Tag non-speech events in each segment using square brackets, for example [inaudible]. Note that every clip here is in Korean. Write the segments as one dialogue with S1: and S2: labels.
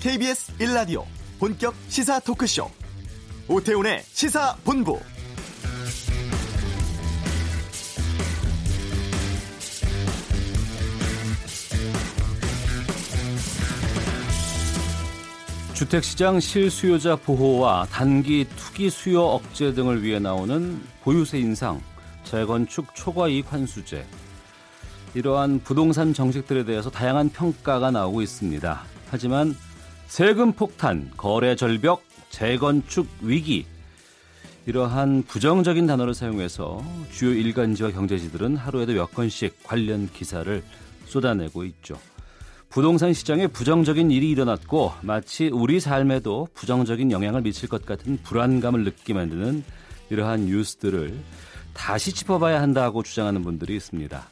S1: KBS 1라디오 본격 시사 토크쇼 오태훈의 시사본부
S2: 주택시장 실수요자 보호와 단기 투기 수요 억제 등을 위해 나오는 보유세 인상, 재건축 초과이익 환수제, 이러한 부동산 정책들에 대해서 다양한 평가가 나오고 있습니다. 하지만 세금 폭탄, 거래 절벽, 재건축 위기. 이러한 부정적인 단어를 사용해서 주요 일간지와 경제지들은 하루에도 몇 건씩 관련 기사를 쏟아내고 있죠. 부동산 시장에 부정적인 일이 일어났고 마치 우리 삶에도 부정적인 영향을 미칠 것 같은 불안감을 느끼게 만드는 이러한 뉴스들을 다시 짚어봐야 한다고 주장하는 분들이 있습니다.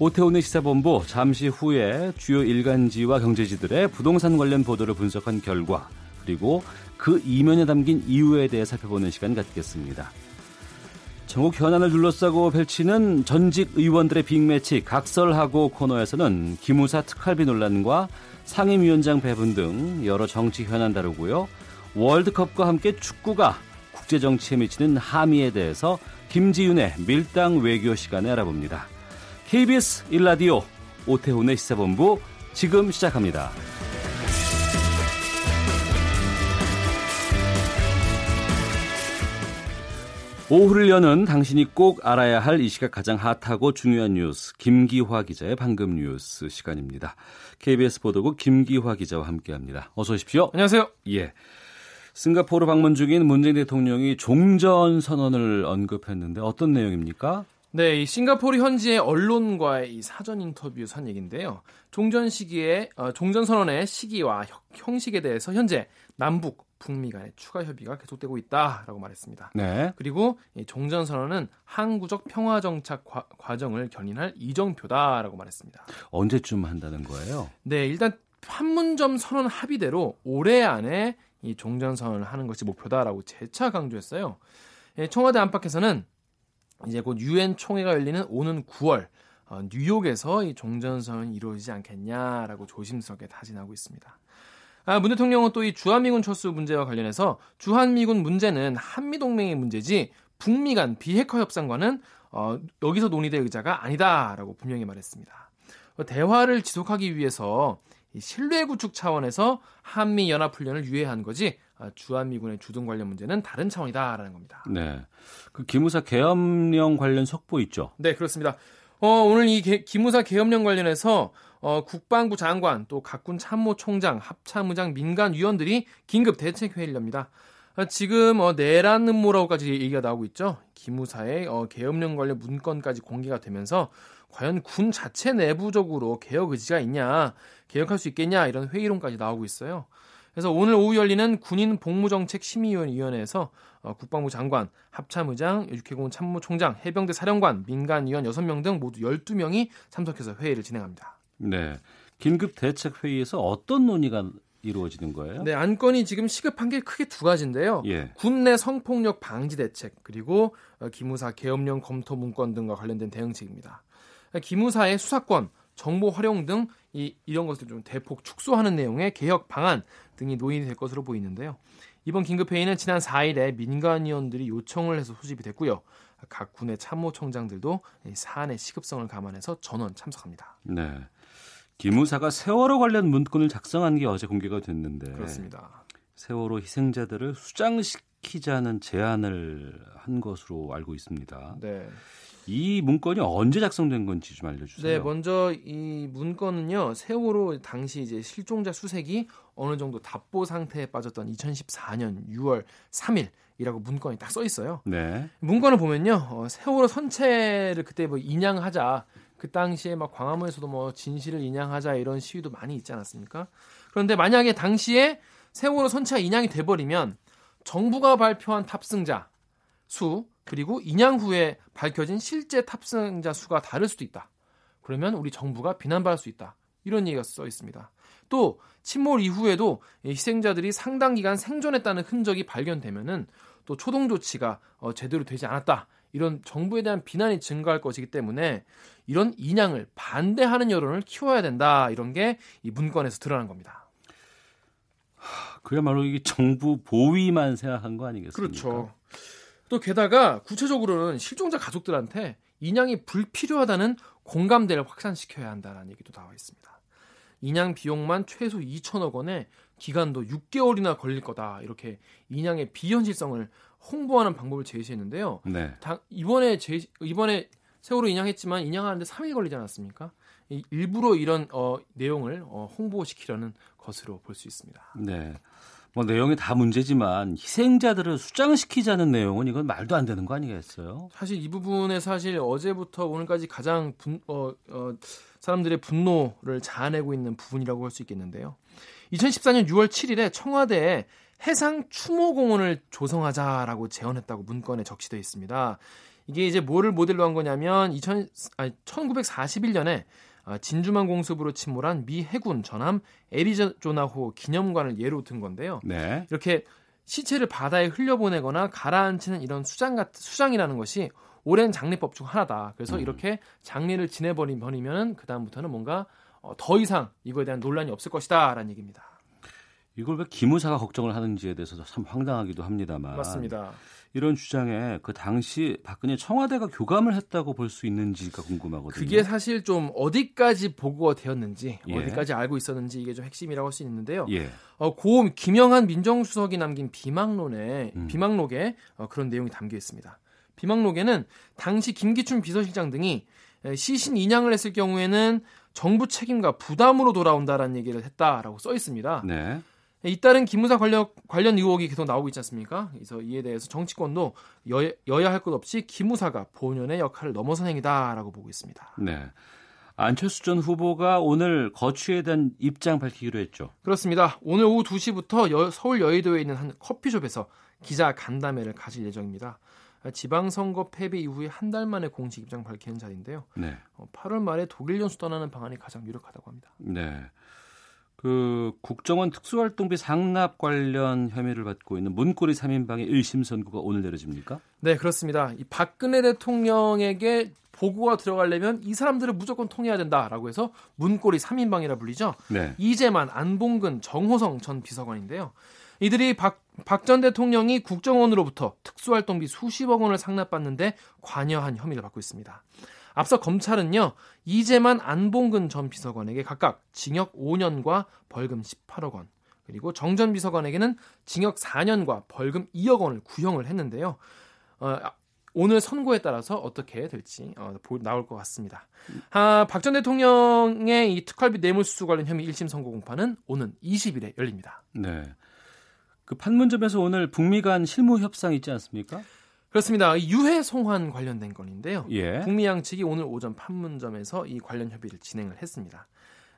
S2: 오태훈의 시사본부 잠시 후에 주요 일간지와 경제지들의 부동산 관련 보도를 분석한 결과 그리고 그 이면에 담긴 이유에 대해 살펴보는 시간 갖겠습니다. 전국 현안을 둘러싸고 펼치는 전직 의원들의 빅매치 각설하고 코너에서는 기무사 특활비 논란과 상임위원장 배분 등 여러 정치 현안 다루고요. 월드컵과 함께 축구가 국제 정치에 미치는 함의에 대해서 김지윤의 밀당 외교 시간에 알아봅니다. KBS 일라디오 오태훈의 시사본부 지금 시작합니다. 오후를 여는 당신이 꼭 알아야 할 이 시각 가장 핫하고 중요한 뉴스 김기화 기자의 방금 뉴스 시간입니다. KBS 보도국 김기화 기자와 함께합니다. 어서 오십시오.
S3: 안녕하세요.
S2: 예. 싱가포르 방문 중인 문재인 대통령이 종전 선언을 언급했는데 어떤 내용입니까?
S3: 네, 이 싱가포르 현지의 언론과의 이 사전 인터뷰 선 얘기인데요. 종전 시기에 어, 종전 선언의 시기와 형식에 대해서 현재 남북 북미 간의 추가 협의가 계속되고 있다라고 말했습니다. 네. 그리고 이 종전 선언은 항구적 평화 정착 과정을 견인할 이정표다라고 말했습니다.
S2: 언제쯤 한다는 거예요?
S3: 네, 일단 판문점 선언 합의대로 올해 안에 이 종전 선언을 하는 것이 목표다라고 재차 강조했어요. 예, 청와대 안팎에서는 이제 곧 유엔 총회가 열리는 오는 9월 어, 뉴욕에서 이 종전선언이 이루어지지 않겠냐라고 조심스럽게 다짐하고 있습니다. 아, 문 대통령은 또 이 주한미군 철수 문제와 관련해서 주한미군 문제는 한미동맹의 문제지 북미 간 비핵화 협상과는 어, 여기서 논의될 의자가 아니다라고 분명히 말했습니다. 어, 대화를 지속하기 위해서 신뢰 구축 차원에서 한미 연합 훈련을 유예한 거지 아, 주한미군의 주둔 관련 문제는 다른 차원이다라는 겁니다.
S2: 네. 그 기무사 계엄령 관련 속보 있죠?
S3: 네, 그렇습니다. 어, 오늘 이 개, 기무사 계엄령 관련해서 어, 국방부 장관 또 각군 참모총장, 합참의장, 민간 위원들이 긴급 대책 회의를 엽니다. 아, 지금 어, 내란 음모라고까지 얘기가 나오고 있죠. 기무사의 어, 계엄령 관련 문건까지 공개가 되면서 과연 군 자체 내부적으로 개혁 의지가 있냐, 개혁할 수 있겠냐 이런 회의론까지 나오고 있어요. 그래서 오늘 오후 열리는 군인 복무정책 심의위원회에서 어, 국방부 장관, 합참의장, 육해공 참모총장, 해병대 사령관, 민간위원 6명 등 모두 12명이 참석해서 회의를 진행합니다.
S2: 네. 긴급 대책 회의에서 어떤 논의가 이루어지는 거예요? 네,
S3: 안건이 지금 시급한 게 크게 두 가지인데요. 예. 군내 성폭력 방지 대책 그리고 어, 기무사 계엄령 검토 문건 등과 관련된 대응책입니다. 기무사의 수사권, 정보 활용 등 이, 이런 것을 좀 대폭 축소하는 내용의 개혁 방안 등이 노인이 될 것으로 보이는데요. 이번 긴급회의는 지난 4일에 민간위원들이 요청을 해서 소집이 됐고요. 각 군의 참모총장들도 사안의 시급성을 감안해서 전원 참석합니다.
S2: 네. 기무사가 세월호 관련 문건을 작성한 게 어제 공개가 됐는데 그렇습니다. 세월호 희생자들을 수장시키자는 제안을 한 것으로 알고 있습니다. 네. 이 문건이 언제 작성된 건지 좀 알려주세요.
S3: 네, 먼저 이 문건은요 세월호 당시 이제 실종자 수색이 어느 정도 답보 상태에 빠졌던 2014년 6월 3일이라고 문건이 딱 써 있어요. 네. 문건을 보면요 어, 세월호 선체를 그때 뭐 인양하자 그 당시에 막 광화문에서도 뭐 진실을 인양하자 이런 시위도 많이 있지 않았습니까? 그런데 만약에 당시에 세월호 선체가 인양이 돼버리면 정부가 발표한 탑승자 수 그리고 인양 후에 밝혀진 실제 탑승자 수가 다를 수도 있다. 그러면 우리 정부가 비난받을 수 있다. 이런 얘기가 써 있습니다. 또 침몰 이후에도 희생자들이 상당 기간 생존했다는 흔적이 발견되면은 또 초동 조치가 어, 제대로 되지 않았다. 이런 정부에 대한 비난이 증가할 것이기 때문에 이런 인양을 반대하는 여론을 키워야 된다. 이런 게 이 문건에서 드러난 겁니다.
S2: 그야말로 이게 정부 보위만 생각한 거 아니겠습니까? 그렇죠.
S3: 또 게다가 구체적으로는 실종자 가족들한테 인양이 불필요하다는 공감대를 확산시켜야 한다는 얘기도 나와 있습니다. 인양 비용만 최소 2천억 원에 기간도 6개월이나 걸릴 거다 이렇게 인양의 비현실성을 홍보하는 방법을 제시했는데요. 네. 당, 이번에 제 이번에 세월호 인양했지만 인양하는데 3일 걸리지 않았습니까? 일부러 이런 어, 내용을 어, 홍보시키려는 것으로 볼 수 있습니다. 네.
S2: 뭐 내용이 다 문제지만 희생자들을 수장시키자는 내용은 이건 말도 안 되는 거 아니겠어요?
S3: 사실 이 부분에 사실 어제부터 오늘까지 가장 분, 어, 어, 사람들의 분노를 자아내고 있는 부분이라고 할 수 있겠는데요. 2014년 6월 7일에 청와대에 해상 추모공원을 조성하자라고 제언했다고 문건에 적시되어 있습니다. 이게 이제 뭐를 모델로 한 거냐면 2000, 아니, 1941년에 아, 진주만 공습으로 침몰한 미 해군 전함 에리조나호 기념관을 예로 든 건데요. 네. 이렇게 시체를 바다에 흘려보내거나 가라앉히는 이런 수장 같은 수장이라는 것이 오랜 장례법 중 하나다. 그래서 음. 이렇게 장례를 지내버리면 그 다음부터는 뭔가 어, 더 이상 이거에 대한 논란이 없을 것이다라는 얘기입니다.
S2: 이걸 왜 기무사가 걱정을 하는지에 대해서도 참 황당하기도 합니다만. 맞습니다. 이런 주장에 그 당시 박근혜 청와대가 교감을 했다고 볼 수 있는지가 궁금하거든요.
S3: 그게 사실 좀 어디까지 보고가 되었는지 예. 어디까지 알고 있었는지 이게 좀 핵심이라고 할 수 있는데요. 예. 어, 고음 김영한 민정수석이 남긴 비망론에 음. 비망록에 어, 그런 내용이 담겨 있습니다. 비망록에는 당시 김기춘 비서실장 등이 시신 인양을 했을 경우에는 정부 책임과 부담으로 돌아온다라는 얘기를 했다라고 써 있습니다. 네. 이따른 기무사 관련, 관련 의혹이 계속 나오고 있지 않습니까? 그래서 이에 대해서 정치권도 여야, 여야 할 것 없이 기무사가 본연의 역할을 넘어선 행위다라고 보고 있습니다. 네.
S2: 안철수 전 후보가 오늘 거취에 대한 입장 밝히기로 했죠.
S3: 그렇습니다. 오늘 오후 2시부터 여, 서울 여의도에 있는 한 커피숍에서 기자 간담회를 가질 예정입니다. 지방선거 패배 이후에 한 달 만에 공식 입장 밝히는 자리인데요. 네. 8월 어, 말에 독일 연수 떠나는 방안이 가장 유력하다고 합니다. 네.
S2: 그 국정원 특수활동비 상납 관련 혐의를 받고 있는 문고리 3인방의 1심 선고가 오늘 내려집니까?
S3: 네, 그렇습니다. 이 박근혜 대통령에게 보고가 들어가려면 이 사람들을 무조건 통해야 된다라고 해서 문고리 3인방이라 불리죠. 네. 이재만, 안봉근, 정호성 전 비서관인데요. 이들이 박 박전 대통령이 국정원으로부터 특수활동비 수십억 원을 상납받는데 관여한 혐의를 받고 있습니다. 앞서 검찰은요, 이재만 안봉근 전 비서관에게 각각 징역 5년과 벌금 18억 원, 그리고 정 전 비서관에게는 징역 4년과 벌금 2억 원을 구형을 했는데요. 어, 오늘 선고에 따라서 어떻게 될지 어, 나올 것 같습니다. 아, 박전 대통령의 이 특활비 뇌물수수 관련 혐의 1심 선고 공판은 오는 20일에 열립니다. 네.
S2: 그 판문점에서 오늘 북미 간 실무 협상 있지 않습니까?
S3: 그렇습니다. 유해 송환 관련된 건인데요. 예. 북미 양 측이 오늘 오전 판문점에서 이 관련 협의를 진행을 했습니다.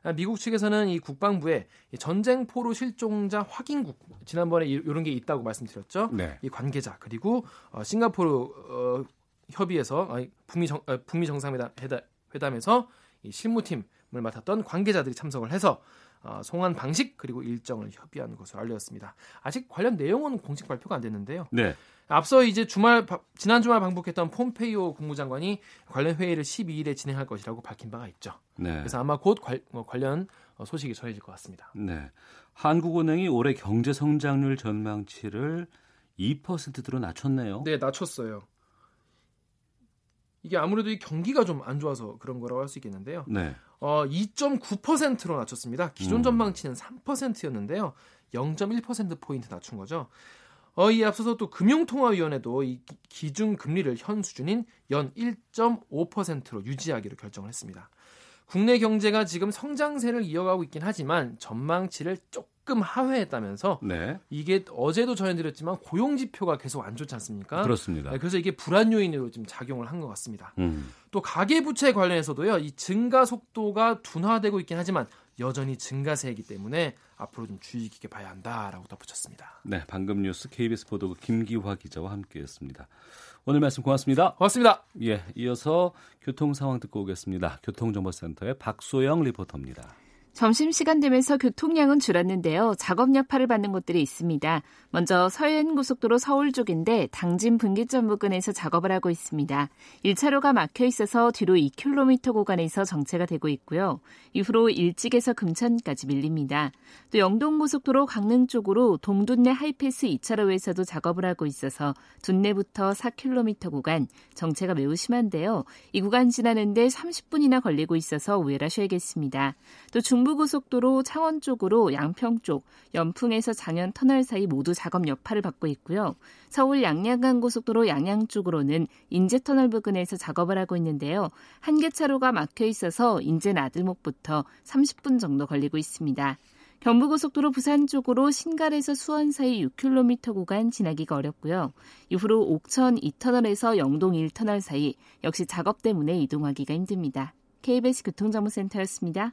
S3: 아, 미국 측에서는 이 국방부에 전쟁 포로 실종자 확인국 지난번에 이런 게 있다고 말씀드렸죠. 네. 이 관계자 그리고 어, 싱가포르 어, 협의에서 어, 북미 정 어, 북미 정상회담 회담, 에서이 실무팀을 맡았던 관계자들이 참석을 해서 어, 송환 방식 그리고 일정을 협의한 것으로 알려졌습니다. 아직 관련 내용은 공식 발표가 안 됐는데요. 네. 앞서 이제 주말 지난 주말 방북했던 폼페이오 국무장관이 관련 회의를 12일에 진행할 것이라고 밝힌 바가 있죠. 네. 그래서 아마 곧 관, 뭐 련 어, 소식이 전해질 것 같습니다. 네.
S2: 한국은행이 올해 경제 성장률 전망치를 2%대로 낮췄네요.
S3: 네, 낮췄어요. 이게 아무래도 이 경기가 좀 안 좋아서 그런 거라고 할 수 있겠는데요. 네. 어, 2.9%로 낮췄습니다. 기존 음. 전망치는 3%였는데요. 0.1% 포인트 낮춘 거죠. 어, 이 앞서서 또 금융통화위원회도 이 기준 금리를 현 수준인 연 1.5%로 유지하기로 결정을 했습니다. 국내 경제가 지금 성장세를 이어가고 있긴 하지만 전망치를 조금 하회했다면서 네. 이게 어제도 전해드렸지만 고용 지표가 계속 안 좋지 않습니까? 그렇습니다. 네, 그래서 이게 불안 요인으로 지금 작용을 한 것 같습니다. 음. 또 가계 부채 관련해서도요. 이 증가 속도가 둔화되고 있긴 하지만 여전히 증가세이기 때문에 앞으로 좀 주의 깊게 봐야 한다라고 덧붙였습니다.
S2: 네, 방금 뉴스 KBS 보도국 김기화 기자와 함께했습니다. 오늘 말씀 고맙습니다.
S3: 고맙습니다.
S2: 예, 이어서 교통 상황 듣고 오겠습니다. 교통정보센터의 박소영 리포터입니다.
S4: 점심시간 되면서 교통량은 줄었는데요. 작업 여파를 받는 곳들이 있습니다. 먼저 서해안고속도로 서울 쪽인데 당진 분기점 부근에서 작업을 하고 있습니다. 1차로가 막혀 있어서 뒤로 2km 구간에서 정체가 되고 있고요. 이후로 일찍에서 금천까지 밀립니다. 또 영동고속도로 강릉 쪽으로 동둔내 하이패스 2차로에서도 작업을 하고 있어서 둔내부터 4km 구간 정체가 매우 심한데요. 이 구간 지나는데 30분이나 걸리고 있어서 우회하셔야겠습니다. 또 중... 동부고속도로 창원 쪽으로 양평 쪽, 연풍에서 장현 터널 사이 모두 작업 여파를 받고 있고요. 서울 양양간 고속도로 양양 쪽으로는 인제 터널 부근에서 작업을 하고 있는데요. 한 개 차로가 막혀 있어서 인제 나들목부터 30분 정도 걸리고 있습니다. 경부고속도로 부산 쪽으로 신갈에서 수원 사이 6km 구간 지나기가 어렵고요. 이후로 옥천 2터널에서 영동 1터널 사이 역시 작업 때문에 이동하기가 힘듭니다. KBS 교통정보센터였습니다.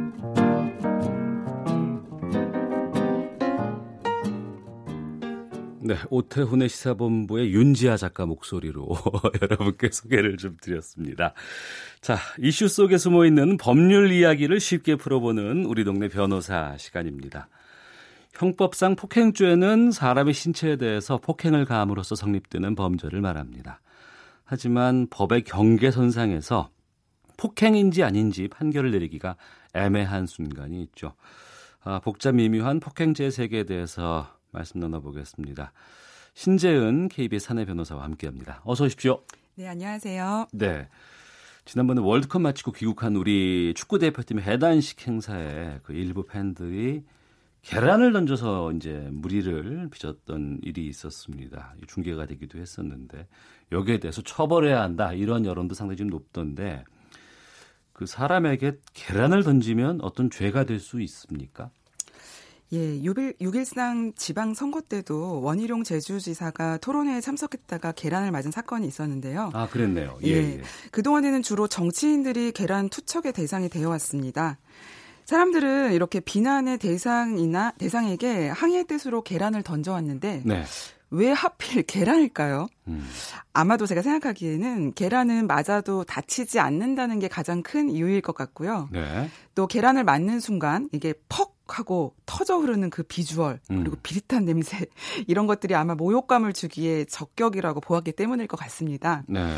S2: 네, 오태훈의 시사본부의 윤지아 작가 목소리로 [laughs] 여러분께 소개를 좀 드렸습니다. 자, 이슈 속에 숨어 있는 법률 이야기를 쉽게 풀어보는 우리 동네 변호사 시간입니다. 형법상 폭행죄는 사람의 신체에 대해서 폭행을 가함으로써 성립되는 범죄를 말합니다. 하지만 법의 경계선상에서 폭행인지 아닌지 판결을 내리기가 애매한 순간이 있죠. 아, 복잡 미묘한 폭행죄 세계에 대해서 말씀 나눠보겠습니다. 신재은 KBS 사내 변호사와 함께합니다. 어서 오십시오.
S5: 네, 안녕하세요. 네.
S2: 지난번에 월드컵 마치고 귀국한 우리 축구 대표팀의 해단식 행사에 그 일부 팬들이 계란을 던져서 이제 무리를 빚었던 일이 있었습니다. 중계가 되기도 했었는데 여기에 대해서 처벌해야 한다 이런 여론도 상당히 좀 높던데 그 사람에게 계란을 던지면 어떤 죄가 될 수 있습니까?
S5: 예, 6.13 지방 선거 때도 원희룡 제주지사가 토론회에 참석했다가 계란을 맞은 사건이 있었는데요. 아, 그랬네요. 예, 예. 예. 그동안에는 주로 정치인들이 계란 투척의 대상이 되어 왔습니다. 사람들은 이렇게 비난의 대상이나 대상에게 항의의 뜻으로 계란을 던져왔는데 네. 왜 하필 계란일까요? 음. 아마도 제가 생각하기에는 계란은 맞아도 다치지 않는다는 게 가장 큰 이유일 것 같고요. 네. 또 계란을 맞는 순간 이게 퍽 촉촉하고 터져 흐르는 그 비주얼 음. 그리고 비릿한 냄새 [laughs] 이런 것들이 아마 모욕감을 주기에 적격이라고 보았기 때문일 것 같습니다. 네.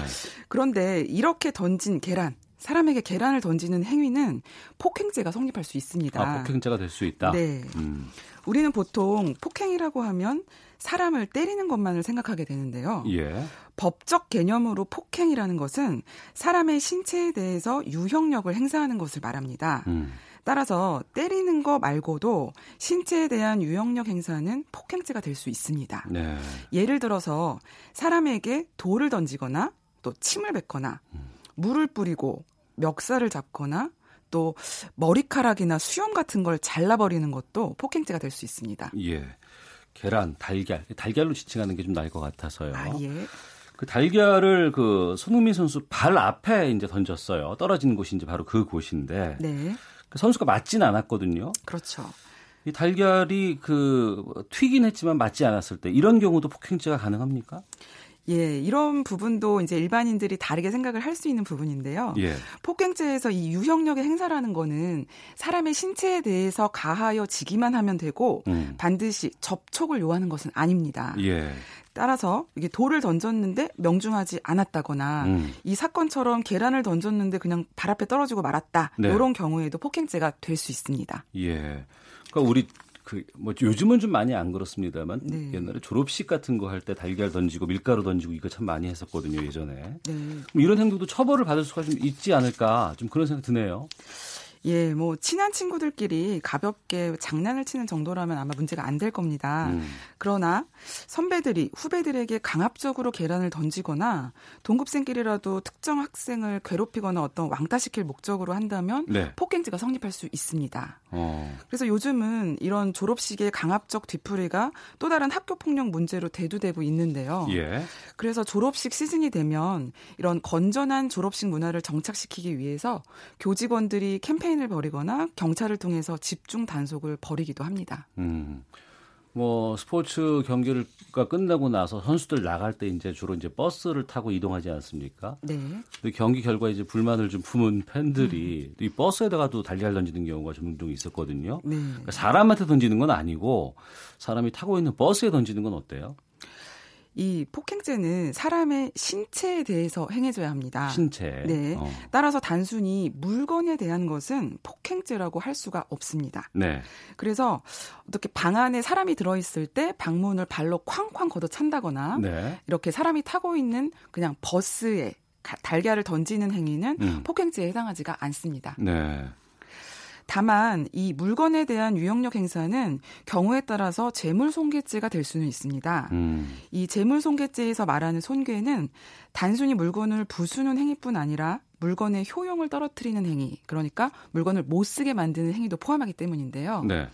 S5: 그런데 이렇게 던진 계란 사람에게 계란을 던지는 행위는 폭행죄가 성립할 수 있습니다.
S2: 아, 폭행죄가 될 수 있다. 네. 음.
S5: 우리는 보통 폭행이라고 하면 사람을 때리는 것만을 생각하게 되는데요. 예. 법적 개념으로 폭행이라는 것은 사람의 신체에 대해서 유형력을 행사하는 것을 말합니다. 음. 따라서 때리는 거 말고도 신체에 대한 유형력 행사는 폭행죄가 될 수 있습니다. 네. 예를 들어서 사람에게 돌을 던지거나 또 침을 뱉거나 음. 물을 뿌리고 멱살을 잡거나 또 머리카락이나 수염 같은 걸 잘라버리는 것도 폭행죄가 될 수 있습니다. 예.
S2: 계란, 달걀. 달걀로 지칭하는 게 좀 나을 것 같아서요. 아, 예. 그 달걀을 그 손흥민 선수 발 앞에 이제 던졌어요. 떨어지는 곳이 이제 바로 그 곳인데. 네. 그 선수가 맞지는 않았거든요. 그렇죠. 이 달걀이 그 튀긴 했지만 맞지 않았을 때 이런 경우도 폭행죄가 가능합니까?
S5: 예, 이런 부분도 이제 일반인들이 다르게 생각을 할 수 있는 부분인데요. 예. 폭행죄에서 이 유형력의 행사라는 거는 사람의 신체에 대해서 가하여 지기만 하면 되고 음. 반드시 접촉을 요하는 것은 아닙니다. 예. 따라서 이게 돌을 던졌는데 명중하지 않았다거나 음. 이 사건처럼 계란을 던졌는데 그냥 발 앞에 떨어지고 말았다 네. 이런 경우에도 폭행죄가 될 수 있습니다.
S2: 예, 그러니까 우리 그 뭐 요즘은 좀 많이 안 그렇습니다만 네. 옛날에 졸업식 같은 거 할 때 달걀 던지고 밀가루 던지고 이거 참 많이 했었거든요 예전에 네. 이런 행동도 처벌을 받을 수가 좀 있지 않을까 좀 그런 생각 드네요.
S5: 예, 뭐 친한 친구들끼리 가볍게 장난을 치는 정도라면 아마 문제가 안 될 겁니다. 음. 그러나 선배들이 후배들에게 강압적으로 계란을 던지거나 동급생끼리라도 특정 학생을 괴롭히거나 어떤 왕따시킬 목적으로 한다면 네. 폭행죄가 성립할 수 있습니다. 어. 그래서 요즘은 이런 졸업식의 강압적 뒤풀이가 또 다른 학교 폭력 문제로 대두되고 있는데요. 예. 그래서 졸업식 시즌이 되면 이런 건전한 졸업식 문화를 정착시키기 위해서 교직원들이 캠페인 캠페인을 벌이거나 경찰을 통해서 집중 단속을 벌이기도 합니다. 음.
S2: 뭐 스포츠 경기가 끝나고 나서 선수들 나갈 때 이제 주로 이제 버스를 타고 이동하지 않습니까? 네. 경기 결과 이제 불만을 좀 품은 팬들이 음. 이 버스에다가 도 달걀 던지는 경우가 종종 있었거든요. 네. 그러니까 사람한테 던지는 건 아니고 사람이 타고 있는 버스에 던지는 건 어때요?
S5: 이 폭행죄는 사람의 신체에 대해서 행해져야 합니다. 신체. 네. 어. 따라서 단순히 물건에 대한 것은 폭행죄라고 할 수가 없습니다. 네. 그래서 어떻게 방 안에 사람이 들어 있을 때 방문을 발로 쾅쾅 걷어 찬다거나 네. 이렇게 사람이 타고 있는 그냥 버스에 달걀을 던지는 행위는 음. 폭행죄에 해당하지가 않습니다. 네. 다만 이 물건에 대한 유형력 행사는 경우에 따라서 재물 손괴죄가 될 수는 있습니다. 음. 이 재물 손괴죄에서 말하는 손괴는 단순히 물건을 부수는 행위뿐 아니라 물건의 효용을 떨어뜨리는 행위, 그러니까 물건을 못 쓰게 만드는 행위도 포함하기 때문인데요. 네.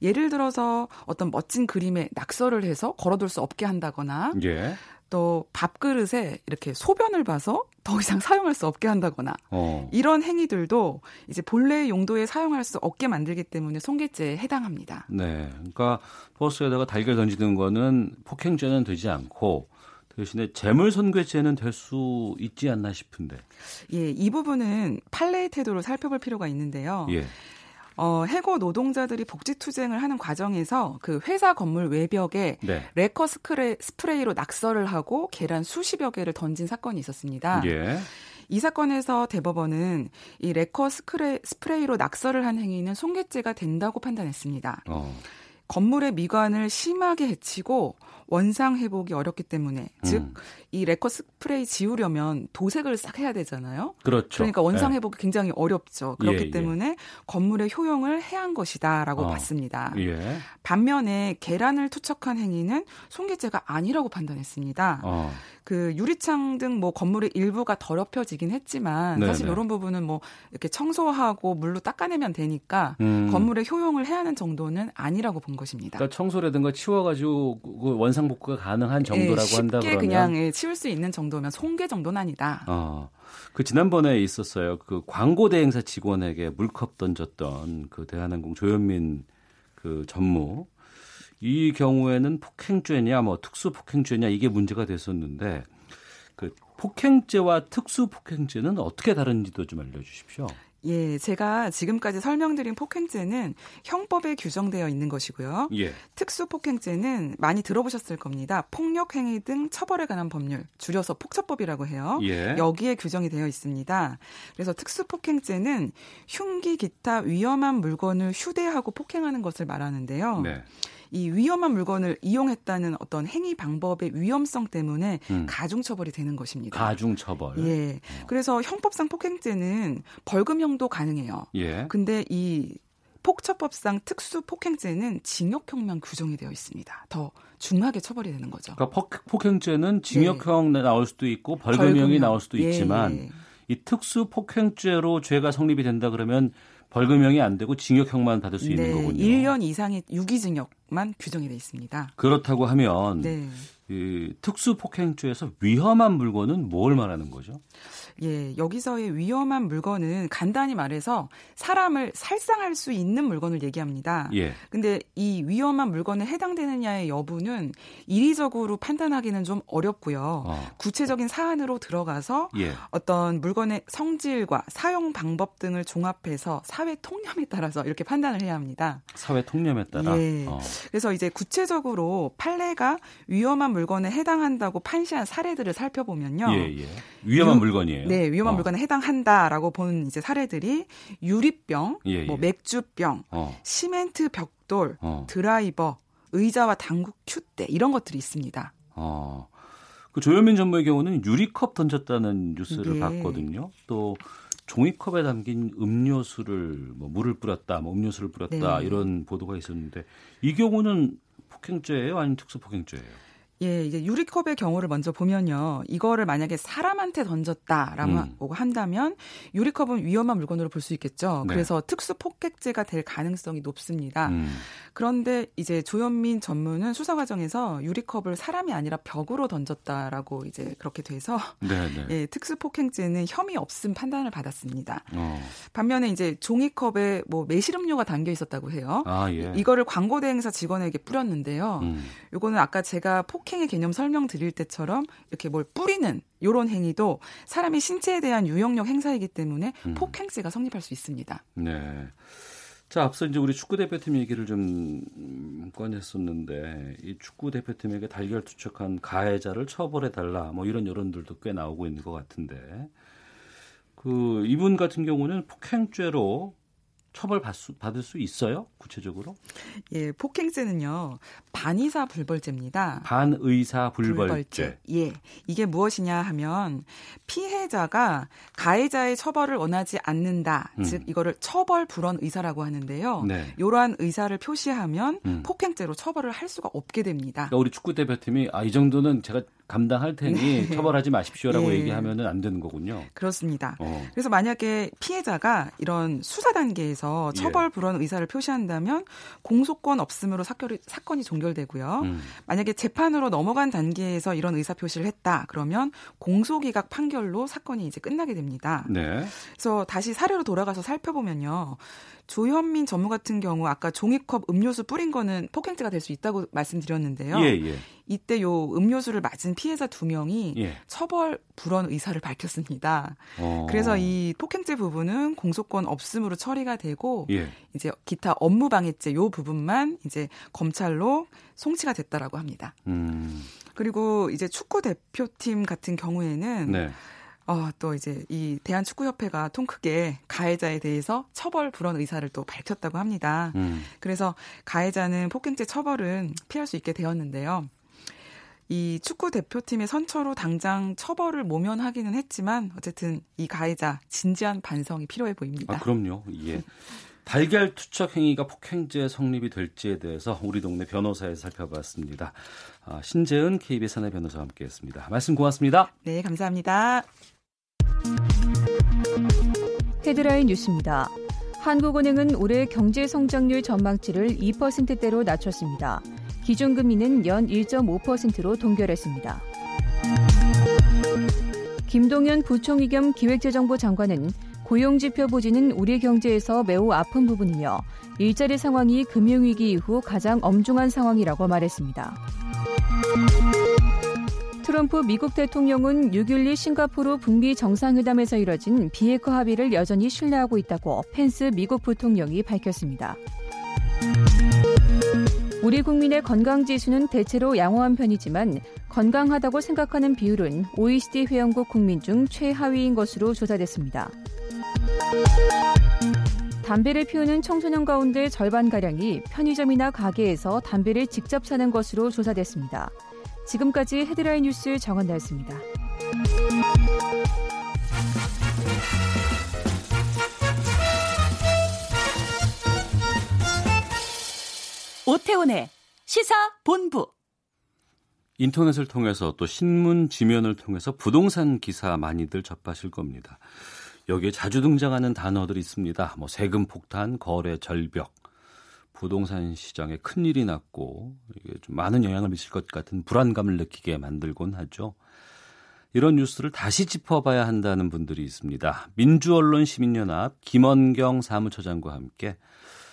S5: 예를 들어서 어떤 멋진 그림에 낙서를 해서 걸어둘 수 없게 한다거나 예. 또 밥그릇에 이렇게 소변을 봐서 더 이상 사용할 수 없게 한다거나 어. 이런 행위들도 이제 본래 용도에 사용할 수 없게 만들기 때문에 손괴죄에 해당합니다.
S2: 네, 그러니까 버스에다가 달걀 던지는 거는 폭행죄는 되지 않고 그 대신에 재물손괴죄는 될 수 있지 않나 싶은데.
S5: 예, 이 부분은 판례의 태도로 살펴볼 필요가 있는데요. 예. 어, 해고 노동자들이 복지 투쟁을 하는 과정에서 그 회사 건물 외벽에 네. 레커 스크레, 스프레이로 낙서를 하고 계란 수십여 개를 던진 사건이 있었습니다. 예. 이 사건에서 대법원은 이 레커 스크레, 스프레이로 낙서를 한 행위는 손괴죄가 된다고 판단했습니다. 어. 건물의 미관을 심하게 해치고 원상 회복이 어렵기 때문에 음. 즉이 레커 스프레이 지우려면 도색을 싹 해야 되잖아요. 그렇죠. 그러니까 원상 네. 회복이 네. 굉장히 어렵죠. 그렇기 예, 예. 때문에 예. 건물의 효용을 해야 한 것이다라고 어. 봤습니다. 예. 반면에 계란을 투척한 행위는 손괴죄가 아니라고 판단했습니다. 어. 그 유리창 등 뭐 건물의 일부가 더럽혀지긴 했지만 네네. 사실 이런 네. 부분은 뭐 이렇게 청소하고 물로 닦아내면 되니까 음. 건물의 효용을 해야 하는 정도는 아니라고 본 것입니다.
S2: 그러니까 청소라든가 치워가지고 그 원상 복구가 가능한 정도라고 예, 한다 그러면
S5: 그냥
S2: 예, 치울
S5: 수 있는 정도면 송개 정도는 아니다. 어.
S2: 그 지난번에 있었어요. 그 광고 대행사 직원에게 물컵 던졌던 그 대한항공 조현민 그 전무 이 경우에는 폭행죄냐 뭐 특수 폭행죄냐 이게 문제가 됐었는데 그 폭행죄와 특수 폭행죄는 어떻게 다른지도 좀 알려주십시오.
S5: 예, 제가 지금까지 설명드린 폭행죄는 형법에 규정되어 있는 것이고요. 예. 특수 폭행죄는 많이 들어보셨을 겁니다. 폭력 행위 등 처벌에 관한 법률, 줄여서 폭처법이라고 해요. 예. 여기에 규정이 되어 있습니다. 그래서 특수 폭행죄는 흉기 기타 위험한 물건을 휴대하고 폭행하는 것을 말하는데요. 네. 이 위험한 물건을 이용했다는 어떤 행위 방법의 위험성 때문에 음. 가중처벌이 되는 것입니다.
S2: 가중처벌.
S5: 예. 어. 그래서 형법상 폭행죄는 벌금형도 가능해요. 예. 근데 이 폭처법상 특수 폭행죄는 징역형만 규정이 되어 있습니다. 더 중하게 처벌이 되는 거죠.
S2: 그러니까 폭행죄는 네. 징역형 네. 나올 수도 있고 벌금형이 벌금형. 나올 수도 예. 있지만 예. 이 특수 폭행죄로 죄가 성립이 된다 그러면 벌금형이 안 되고 징역형만 받을 수 있는 네, 거군요.
S5: 1년 이상의 유기징역만 규정이 돼 있습니다.
S2: 그렇다고 하면 네. 특수폭행죄에서 위험한 물건은 뭘 말하는 거죠?
S5: 예, 여기서의 위험한 물건은 간단히 말해서 사람을 살상할 수 있는 물건을 얘기합니다. 예. 근데 이 위험한 물건에 해당되느냐의 여부는 이리적으로 판단하기는 좀 어렵고요. 어. 구체적인 사안으로 들어가서 예. 어떤 물건의 성질과 사용 방법 등을 종합해서 사회 통념에 따라서 이렇게 판단을 해야 합니다.
S2: 사회 통념에 따라. 예. 어.
S5: 그래서 이제 구체적으로 판례가 위험한 물건에 해당한다고 판시한 사례들을 살펴보면요. 예, 예.
S2: 위험한 유, 물건이에요.
S5: 물건요 네, 네, 위험한 어. 물건에 해당한다라고 보는 이제 사례들이 유리병, 예, 예. 뭐 맥주병, 어. 시멘트 벽돌, 어. 드라이버, 의자와 당구 큐대 이런 것들이 있습니다. 어.
S2: 그 조현민 전무의 경우는 유리컵 던졌다는 뉴스를 네. 봤거든요. 또 종이컵에 담긴 음료수를 뭐 물을 뿌렸다, 뭐 음료수를 뿌렸다 네. 이런 보도가 있었는데 이 경우는 폭행죄예요, 아니면 특수폭행죄예요?
S5: 예, 이제 유리컵의 경우를 먼저 보면요. 이거를 만약에 사람한테 던졌다라고 음. 한다면 유리컵은 위험한 물건으로 볼 수 있겠죠. 네. 그래서 특수 폭행죄가 될 가능성이 높습니다. 음. 그런데 이제 조현민 전문은 수사 과정에서 유리컵을 사람이 아니라 벽으로 던졌다라고 이제 그렇게 돼서 네, 네. 예, 특수 폭행죄는 혐의 없음 판단을 받았습니다. 어. 반면에 이제 종이컵에 뭐 매실음료가 담겨 있었다고 해요. 아, 예. 이거를 광고 대행사 직원에게 뿌렸는데요. 음. 이거는 아까 제가 폭 폭행의 개념 설명 드릴 때처럼 이렇게 뭘 뿌리는 요런 행위도 사람의 신체에 대한 유형력 행사이기 때문에 음. 폭행죄가 성립할 수 있습니다. 네.
S2: 자, 앞서 이제 우리 축구 대표팀 얘기를 좀 꺼냈었는데 이 축구 대표팀에게 달걀 투척한 가해자를 처벌해 달라 뭐 이런 여론들도 꽤 나오고 있는 것 같은데 그 이분 같은 경우는 폭행죄로 처벌 받을 수 있어요? 구체적으로?
S5: 예, 폭행죄는요. 반의사 불벌죄입니다.
S2: 반의사 불벌죄. 불벌죄. 예.
S5: 이게 무엇이냐 하면 피해자가 가해자의 처벌을 원하지 않는다. 음. 즉 이거를 처벌 불원 의사라고 하는데요. 네. 이러한 의사를 표시하면 음. 폭행죄로 처벌을 할 수가 없게 됩니다.
S2: 그러니까 우리 축구 대표팀이 아, 이 정도는 제가 감당할 테니 네. 처벌하지 마십시오라고 네. 얘기하면은 안 되는 거군요.
S5: 그렇습니다. 어. 그래서 만약에 피해자가 이런 수사 단계에서 예. 처벌 불원 의사를 표시한다면 공소권 없음으로 사결이, 사건이 종결되고요. 음. 만약에 재판으로 넘어간 단계에서 이런 의사 표시를 했다 그러면 공소기각 판결로 사건이 이제 끝나게 됩니다. 네. 그래서 다시 사례로 돌아가서 살펴보면요. 조현민 전무 같은 경우 아까 종이컵 음료수 뿌린 거는 폭행죄가 될 수 있다고 말씀드렸는데요. 예, 예. 이때 요 음료수를 맞은 피해자 두 명이 예. 처벌 불원 의사를 밝혔습니다. 어. 그래서 이 폭행죄 부분은 공소권 없음으로 처리가 되고 예. 이제 기타 업무방해죄 요 부분만 이제 검찰로 송치가 됐다라고 합니다. 음. 그리고 이제 축구 대표팀 같은 경우에는 네. 어, 또 이제 이 대한축구협회가 통 크게 가해자에 대해서 처벌 불원 의사를 또 밝혔다고 합니다. 음. 그래서 가해자는 폭행죄 처벌은 피할 수 있게 되었는데요. 이 축구 대표팀의 선처로 당장 처벌을 모면하기는 했지만 어쨌든 이 가해자 진지한 반성이 필요해 보입니다.
S2: 아, 그럼요. 예. 달걀 투척 행위가 폭행죄 성립이 될지에 대해서 우리 동네 변호사에 살펴봤습니다. 아, 신재은 KBS 하나 변호사와 함께했습니다. 말씀 고맙습니다.
S5: 네, 감사합니다.
S4: 헤드라인 뉴스입니다. 한국은행은 올해 경제 성장률 전망치를 2%대로 낮췄습니다. 기준금리는 연 1.5%로 동결했습니다. 김동연 부총리 겸 기획재정부 장관은 고용지표 부진은 우리 경제에서 매우 아픈 부분이며 일자리 상황이 금융위기 이후 가장 엄중한 상황이라고 말했습니다. 트럼프 미국 대통령은 6.12 싱가포르 북미 정상회담에서 이뤄진 비핵화 합의를 여전히 신뢰하고 있다고 펜스 미국 부통령이 밝혔습니다. 우리 국민의 건강 지수는 대체로 양호한 편이지만 건강하다고 생각하는 비율은 OECD 회원국 국민 중 최하위인 것으로 조사됐습니다. 담배를 피우는 청소년 가운데 절반가량이 편의점이나 가게에서 담배를 직접 사는 것으로 조사됐습니다. 지금까지 헤드라인 뉴스 정원 나였습니다.
S6: 오태훈의 시사 본부.
S2: 인터넷을 통해서 또 신문 지면을 통해서 부동산 기사 많이들 접하실 겁니다. 여기에 자주 등장하는 단어들이 있습니다. 뭐 세금 폭탄, 거래 절벽, 부동산 시장에 큰 일이 났고 이게 좀 많은 영향을 미칠 것 같은 불안감을 느끼게 만들곤 하죠. 이런 뉴스를 다시 짚어봐야 한다는 분들이 있습니다. 민주언론 시민연합 김원경 사무처장과 함께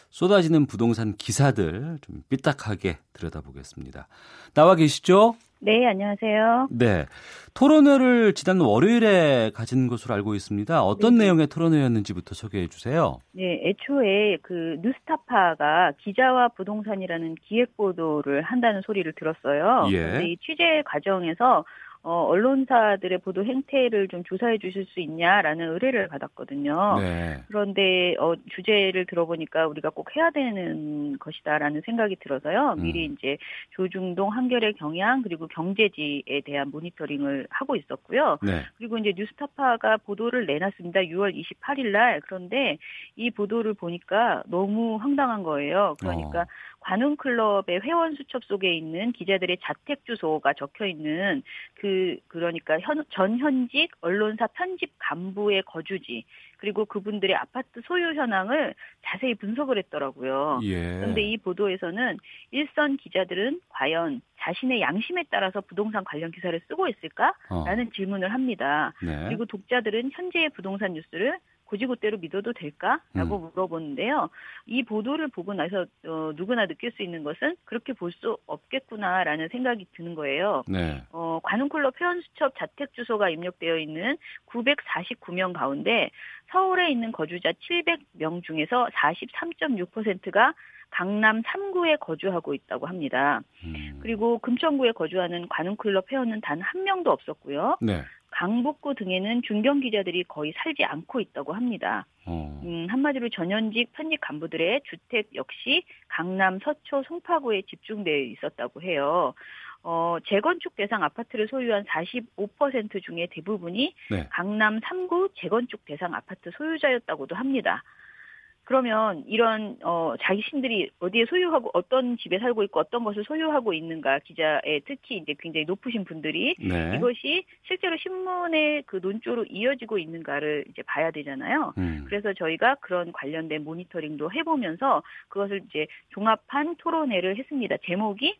S2: 쏟아지는 부동산 기사들 좀 삐딱하게 들여다보겠습니다. 나와 계시죠?
S7: 네, 안녕하세요. 네.
S2: 토론회를 지난 월요일에 가진 것으로 알고 있습니다. 어떤 네. 내용의 토론회였는지부터 소개해 주세요.
S7: 네, 애초에 그 뉴스타파가 기자와 부동산이라는 기획 보도를 한다는 소리를 들었어요. 예. 근데 이 취재 과정에서 어, 언론사들의 보도 행태를 좀 조사해 주실 수 있냐라는 의뢰를 받았거든요. 네. 그런데 어, 주제를 들어보니까 우리가 꼭 해야 되는 것이다라는 생각이 들어서요. 음. 미리 음. 이제 조중동 한결의 경향 그리고 경제지에 대한 모니터링을 하고 있었고요. 네. 그리고 이제 뉴스타파가 보도를 내놨습니다. 6월 28일 날. 그런데 이 보도를 보니까 너무 황당한 거예요. 그러니까 어. 관훈클럽의 회원 수첩 속에 있는 기자들의 자택 주소가 적혀 있는 그 그러니까 현, 전 현직 언론사 편집 간부의 거주지 그리고 그분들의 아파트 소유 현황을 자세히 분석을 했더라고요. 예. 그런데 이 보도에서는 일선 기자들은 과연 자신의 양심에 따라서 부동산 관련 기사를 쓰고 있을까라는 어. 질문을 합니다. 네. 그리고 독자들은 현재의 부동산 뉴스를 고지고대로 믿어도 될까라고 음. 물어보는데요. 이 보도를 보고 나서 어, 누구나 느낄 수 있는 것은 그렇게 볼 수 없겠구나라는 생각이 드는 거예요. 네. 어, 관훈클럽 회원수첩 자택 주소가 입력되어 있는 949명 가운데 서울에 있는 거주자 700명 중에서 43.6%가 강남 3구에 거주하고 있다고 합니다. 음. 그리고 금천구에 거주하는 관훈클럽 회원은 단 한 명도 없었고요. 네. 강북구 등에는 중견 기자들이 거의 살지 않고 있다고 합니다. 어. 음, 한마디로 전현직 편집 간부들의 주택 역시 강남, 서초, 송파구에 집중되어 있었다고 해요. 어, 재건축 대상 아파트를 소유한 45% 중에 대부분이 네. 강남 3구 재건축 대상 아파트 소유자였다고도 합니다. 그러면 이런 어, 자신들이 어디에 소유하고 어떤 집에 살고 있고 어떤 것을 소유하고 있는가 기자의 특히 이제 굉장히 높으신 분들이 네. 이것이 실제로 신문의 그 논조로 이어지고 있는가를 이제 봐야 되잖아요. 음. 그래서 저희가 그런 관련된 모니터링도 해보면서 그것을 이제 종합한 토론회를 했습니다. 제목이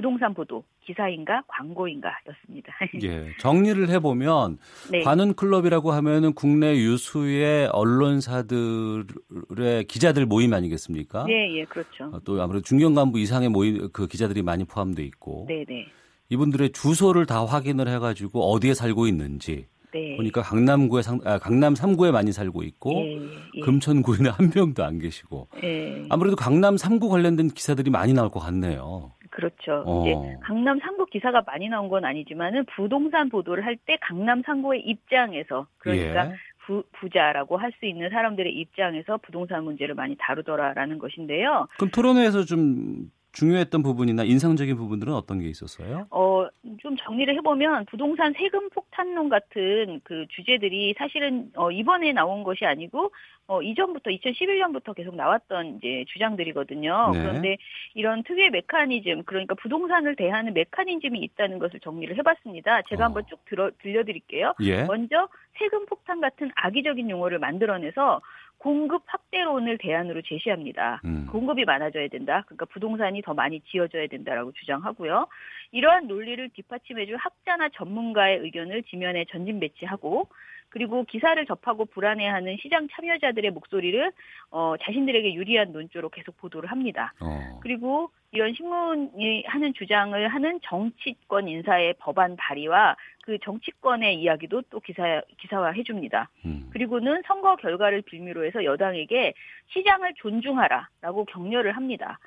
S7: 부동산 보도 기사인가 광고인가였습니다. [laughs]
S2: 예, 정리를 해보면 네. 관훈 클럽이라고 하면은 국내 유수의 언론사들의 기자들 모임 아니겠습니까? 네, 예, 그렇죠. 어, 또 아무래도 중견 간부 이상의 모임 그 기자들이 많이 포함돼 있고, 네, 네. 이분들의 주소를 다 확인을 해가지고 어디에 살고 있는지. 네. 보니까 강남구에 상, 아, 강남 3구에 많이 살고 있고 예, 예. 금천구에는 한 명도 안 계시고 예. 아무래도 강남 3구 관련된 기사들이 많이 나올 것 같네요.
S7: 그렇죠. 어. 이제 강남 상고 기사가 많이 나온 건 아니지만은 부동산 보도를 할 때 강남 상고의 입장에서 그러니까 예. 부, 부자라고 할 수 있는 사람들의 입장에서 부동산 문제를 많이 다루더라라는 것인데요.
S2: 그럼 토론회에서 좀 중요했던 부분이나 인상적인 부분들은 어떤 게 있었어요? 어,
S7: 좀 정리를 해보면 부동산 세금 폭탄론 같은 그 주제들이 사실은 어, 이번에 나온 것이 아니고 어, 이전부터 2011년부터 계속 나왔던 이제 주장들이거든요. 네. 그런데 이런 특유의 메커니즘, 그러니까 부동산을 대하는 메커니즘이 있다는 것을 정리를 해봤습니다. 제가 어. 한번 쭉 들어, 들려드릴게요. 예. 먼저 세금 폭탄 같은 악의적인 용어를 만들어내서 공급 확대론을 대안으로 제시합니다. 음. 공급이 많아져야 된다. 그러니까 부동산이 더 많이 지어져야 된다라고 주장하고요. 이러한 논리를 뒷받침해줄 학자나 전문가의 의견을 지면에 전진 배치하고 그리고 기사를 접하고 불안해하는 시장 참여자들의 목소리를 어, 자신들에게 유리한 논조로 계속 보도를 합니다. 어. 그리고 이런 신문이 하는 주장을 하는 정치권 인사의 법안 발의와 그 정치권의 이야기도 또 기사 기사화 해줍니다. 음. 그리고는 선거 결과를 빌미로 해서 여당에게 시장을 존중하라라고 격려를 합니다.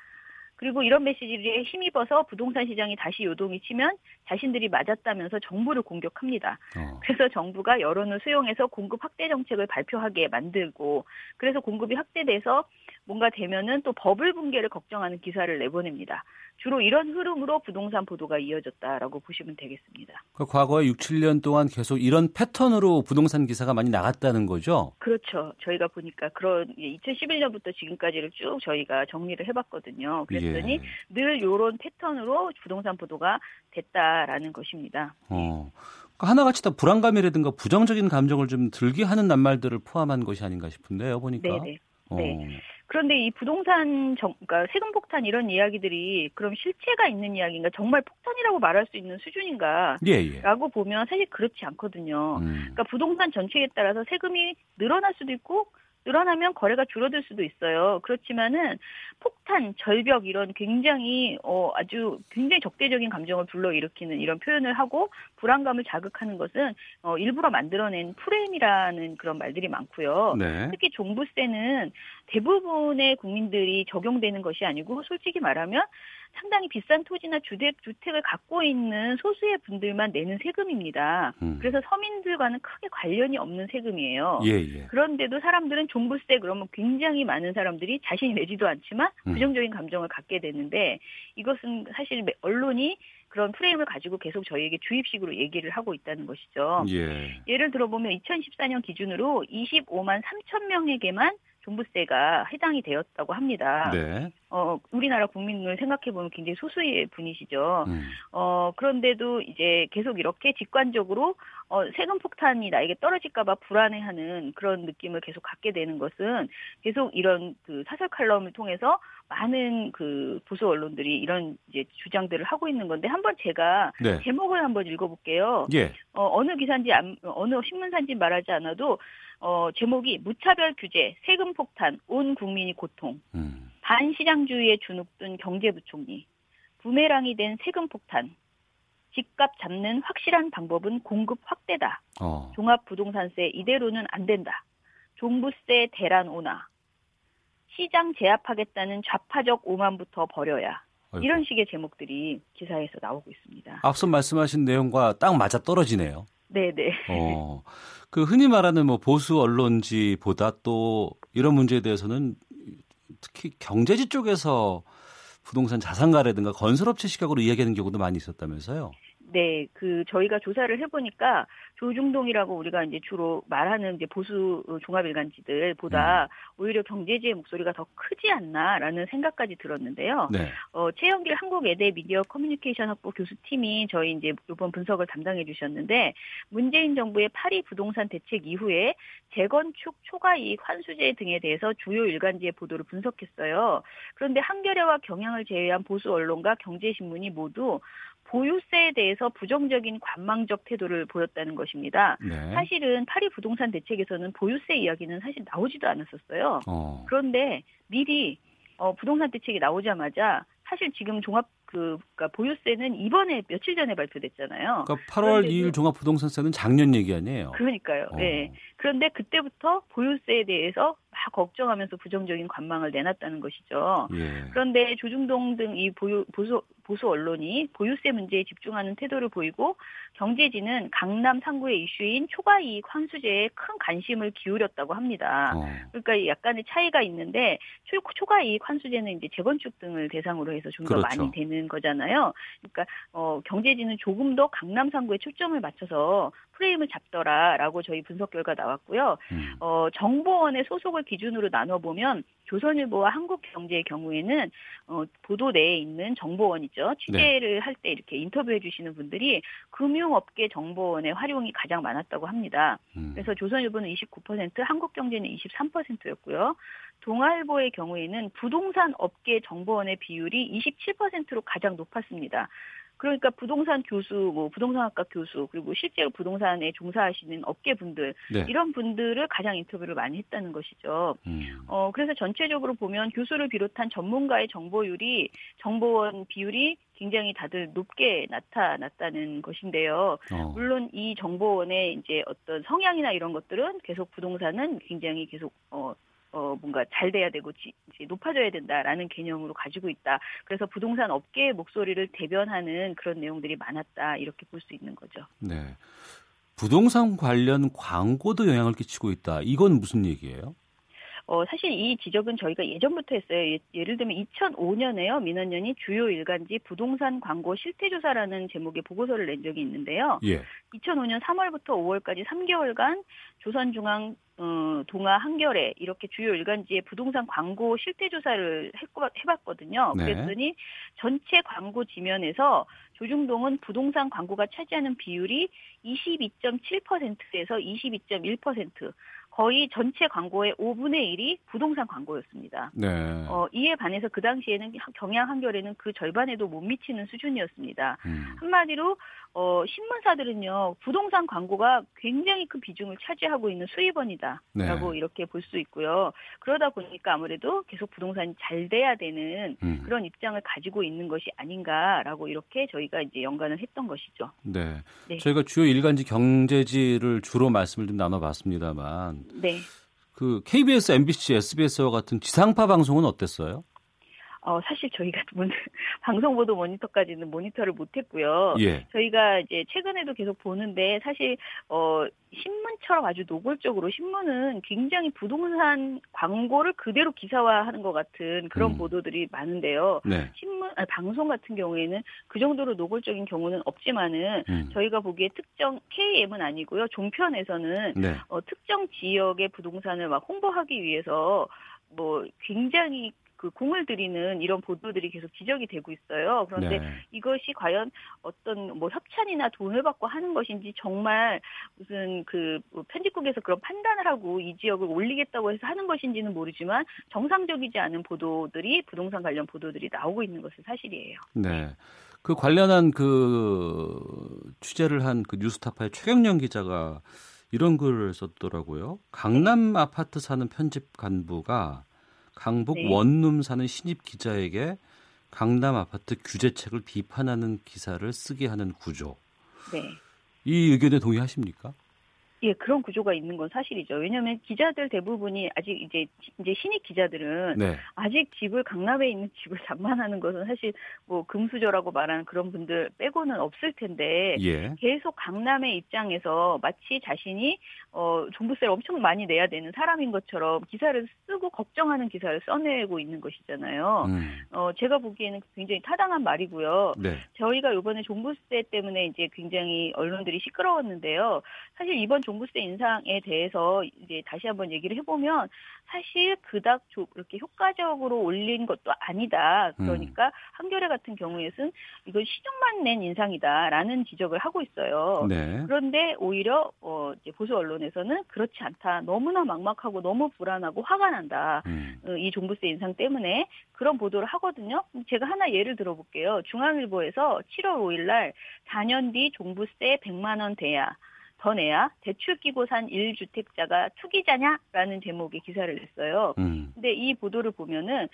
S7: 그리고 이런 메시지에 힘입어서 부동산 시장이 다시 요동이 치면 자신들이 맞았다면서 정부를 공격합니다. 어. 그래서 정부가 여론을 수용해서 공급 확대 정책을 발표하게 만들고 그래서 공급이 확대돼서 뭔가 되면은 또 버블 붕괴를 걱정하는 기사를 내보냅니다. 주로 이런 흐름으로 부동산 보도가 이어졌다라고 보시면 되겠습니다. 그
S2: 과거에 6, 7년 동안 계속 이런 패턴으로 부동산 기사가 많이 나갔다는 거죠?
S7: 그렇죠. 저희가 보니까 그런 2011년부터 지금까지를 쭉 저희가 정리를 해봤거든요. 그랬더니 예. 늘 이런 패턴으로 부동산 보도가 됐다라는 것입니다. 어.
S2: 그러니까 하나같이 다 불안감이라든가 부정적인 감정을 좀 들게 하는 낱말들을 포함한 것이 아닌가 싶은데요, 보니까. 네네. 어.
S7: 네. 그런데 이 부동산 정, 그러니까 세금 폭탄 이런 이야기들이 그럼 실체가 있는 이야기인가 정말 폭탄이라고 말할 수 있는 수준인가라고 예, 예. 보면 사실 그렇지 않거든요. 음. 그러니까 부동산 전체에 따라서 세금이 늘어날 수도 있고 늘어나면 거래가 줄어들 수도 있어요. 그렇지만은 폭탄, 절벽 이런 굉장히 어 아주 굉장히 적대적인 감정을 불러일으키는 이런 표현을 하고 불안감을 자극하는 것은 어 일부러 만들어낸 프레임이라는 그런 말들이 많고요. 네. 특히 종부세는 대부분의 국민들이 적용되는 것이 아니고 솔직히 말하면 상당히 비싼 토지나 주택, 주택을 갖고 있는 소수의 분들만 내는 세금입니다. 음. 그래서 서민들과는 크게 관련이 없는 세금이에요. 예, 예. 그런데도 사람들은 종부세 그러면 굉장히 많은 사람들이 자신이 내지도 않지만 음. 부정적인 감정을 갖게 되는데 이것은 사실 언론이 그런 프레임을 가지고 계속 저희에게 주입식으로 얘기를 하고 있다는 것이죠. 예. 예를 들어보면 2014년 기준으로 25만 3천 명에게만 종부세가 해당이 되었다고 합니다. 네. 어, 우리나라 국민을 생각해보면 굉장히 소수의 분이시죠. 음. 어, 그런데도 이제 계속 이렇게 직관적으로 어, 세금 폭탄이 나에게 떨어질까봐 불안해하는 그런 느낌을 계속 갖게 되는 것은 계속 이런 그 사설 칼럼을 통해서 많은 그 보수 언론들이 이런 이제 주장들을 하고 있는 건데 한번 제가 네. 제목을 한번 읽어볼게요. 예. 어, 어느 기사인지 안, 어느 신문사인지 말하지 않아도 어, 제목이 무차별 규제, 세금 폭탄, 온 국민이 고통. 음. 반시장주의에 주눅든 경제부총리. 부메랑이 된 세금 폭탄. 집값 잡는 확실한 방법은 공급 확대다. 어. 종합부동산세 이대로는 안 된다. 종부세 대란 오나. 시장 제압하겠다는 좌파적 오만부터 버려야. 이런 식의 제목들이 기사에서 나오고 있습니다.
S2: 앞서 말씀하신 내용과 딱 맞아 떨어지네요. 네네. 어, [laughs] 그 흔히 말하는 뭐 보수 언론지보다 또 이런 문제에 대해서는 특히 경제지 쪽에서 부동산 자산가라든가 건설업체 시각으로 이야기하는 경우도 많이 있었다면서요?
S7: 네, 그 저희가 조사를 해보니까 조중동이라고 우리가 이제 주로 말하는 이제 보수 어, 종합일간지들보다 음. 오히려 경제지의 목소리가 더 크지 않나라는 생각까지 들었는데요. 네. 어, 최영길 한국외대 미디어 커뮤니케이션 학부 교수팀이 저희 이제 이번 분석을 담당해 주셨는데 문재인 정부의 파리 부동산 대책 이후에 재건축 초과 이익 환수제 등에 대해서 주요 일간지의 보도를 분석했어요. 그런데 한겨레와 경향을 제외한 보수 언론과 경제신문이 모두 보유세에 대해서 부정적인 관망적 태도를 보였다는 것입니다. 네. 사실은 파리 부동산 대책에서는 보유세 이야기는 사실 나오지도 않았었어요. 어. 그런데 미리 어, 부동산 대책이 나오자마자 사실 지금 종합 그 그러니까 보유세는 이번에 며칠 전에 발표됐잖아요.
S2: 그러니까 8월 2일 종합 부동산세는 작년 얘기 아니에요.
S7: 그러니까요. 어. 예. 어. 네. 그런데 그때부터 보유세에 대해서 막 걱정하면서 부정적인 관망을 내놨다는 것이죠. 예. 그런데 조중동 등 이 보유 보수 보수 언론이 보유세 문제에 집중하는 태도를 보이고 경제지는 강남 3구의 이슈인 초과 이익 환수제에 큰 관심을 기울였다고 합니다. 어. 그러니까 약간의 차이가 있는데 초, 초과 이익 환수제는 이제 재건축 등을 대상으로 해서 좀더 그렇죠. 많이 되는 거잖아요. 그러니까 어, 경제지는 조금 더 강남 3구에 초점을 맞춰서 프레임을 잡더라라고 저희 분석 결과 나왔고요. 음. 어, 정보원의 소속을 기준으로 나눠 보면 조선일보와 한국경제의 경우에는 어, 보도 내에 있는 정보원이죠. 취재를 네. 할때 이렇게 인터뷰해 주시는 분들이 금융업계 정보원의 활용이 가장 많았다고 합니다. 음. 그래서 조선일보는 29%, 한국경제는 23%였고요. 동아일보의 경우에는 부동산 업계 정보원의 비율이 27%로 가장 높았습니다. 그러니까 부동산 교수, 뭐 부동산학과 교수, 그리고 실제로 부동산에 종사하시는 업계 분들 네. 이런 분들을 가장 인터뷰를 많이 했다는 것이죠. 음. 어 그래서 전체적으로 보면 교수를 비롯한 전문가의 정보율이 정보원 비율이 굉장히 다들 높게 나타났다는 것인데요. 어. 물론 이 정보원의 이제 어떤 성향이나 이런 것들은 계속 부동산은 굉장히 계속 어 어, 뭔가 잘 돼야 되고 지, 높아져야 된다라는 개념으로 가지고 있다. 그래서 부동산 업계의 목소리를 대변하는 그런 내용들이 많았다. 이렇게 볼 수 있는 거죠. 네.
S2: 부동산 관련 광고도 영향을 끼치고 있다. 이건 무슨 얘기예요?
S7: 어, 사실 이 지적은 저희가 예전부터 했어요. 예, 를 들면 2005년에요. 민원연이 주요 일간지 부동산 광고 실태조사라는 제목의 보고서를 낸 적이 있는데요. 예. 2005년 3월부터 5월까지 3개월간 조선중앙 어, 동아 한겨레 이렇게 주요 일간지의 부동산 광고 실태 조사를 해봤거든요. 네. 그랬더니 전체 광고 지면에서 조중동은 부동산 광고가 차지하는 비율이 22.7%에서 22.1%, 거의 전체 광고의 5분의 1이 부동산 광고였습니다. 네. 어, 이에 반해서 그 당시에는 경향 한결에는 그 절반에도 못 미치는 수준이었습니다. 음. 한마디로 어, 신문사들은요 부동산 광고가 굉장히 큰 비중을 차지하고 있는 수입원이다라고 네. 이렇게 볼 수 있고요. 그러다 보니까 아무래도 계속 부동산이 잘 돼야 되는 음. 그런 입장을 가지고 있는 것이 아닌가라고 이렇게 저희가 이제 연관을 했던 것이죠. 네.
S2: 네. 저희가 주요 일간지 경제지를 주로 말씀을 좀 나눠봤습니다만 네. 그 KBS, MBC, SBS와 같은 지상파 방송은 어땠어요?
S7: 어, 사실 저희가 [laughs] 방송보도 모니터까지는 모니터를 못했고요. 예. 저희가 이제 최근에도 계속 보는데 사실 어, 신문처럼 아주 노골적으로 신문은 굉장히 부동산 광고를 그대로 기사화하는 것 같은 그런 음. 보도들이 많은데요. 네. 신문 아니, 방송 같은 경우에는 그 정도로 노골적인 경우는 없지만은 음. 저희가 보기에 특정 KM은 아니고요. 종편에서는 네. 어, 특정 지역의 부동산을 막 홍보하기 위해서 뭐 굉장히 그 공을 들이는 이런 보도들이 계속 지적이 되고 있어요. 그런데 네. 이것이 과연 어떤 뭐 협찬이나 돈을 받고 하는 것인지 정말 무슨 그 뭐 편집국에서 그런 판단을 하고 이 지역을 올리겠다고 해서 하는 것인지는 모르지만 정상적이지 않은 보도들이 부동산 관련 보도들이 나오고 있는 것은 사실이에요. 네.
S2: 그 관련한 그 취재를 한 그 뉴스타파의 최경련 기자가 이런 글을 썼더라고요. 강남 아파트 사는 편집 간부가 강북 네. 원룸 사는 신입 기자에게 강남 아파트 규제책을 비판하는 기사를 쓰게 하는 구조. 네. 이 의견에 동의하십니까?
S7: 예, 그런 구조가 있는 건 사실이죠. 왜냐하면 기자들 대부분이 아직 이제 이제 신입 기자들은 네. 아직 집을 강남에 있는 집을 장만하는 [laughs] 것은 사실 뭐 금수저라고 말하는 그런 분들 빼고는 없을 텐데 예. 계속 강남의 입장에서 마치 자신이 어 종부세를 엄청 많이 내야 되는 사람인 것처럼 기사를 쓰고 걱정하는 기사를 써내고 있는 것이잖아요. 음. 어 제가 보기에는 굉장히 타당한 말이고요. 네. 저희가 이번에 종부세 때문에 이제 굉장히 언론들이 시끄러웠는데요. 사실 이번 종 종부세 인상에 대해서 이제 다시 한번 얘기를 해보면 사실 그닥 이렇게 효과적으로 올린 것도 아니다. 그러니까 음. 한겨레 같은 경우에는 이건 시중만 낸 인상이다라는 지적을 하고 있어요. 네. 그런데 오히려 어 이제 보수 언론에서는 그렇지 않다. 너무나 막막하고 너무 불안하고 화가 난다. 음. 어, 이 종부세 인상 때문에 그런 보도를 하거든요. 제가 하나 예를 들어볼게요. 중앙일보에서 7월 5일 날 4년 뒤 종부세 100만 원대야 더 내야 대출 끼고 산 1주택자가 투기자냐라는 제목의 기사를 냈어요. 음. 근데 이 보도를 보면은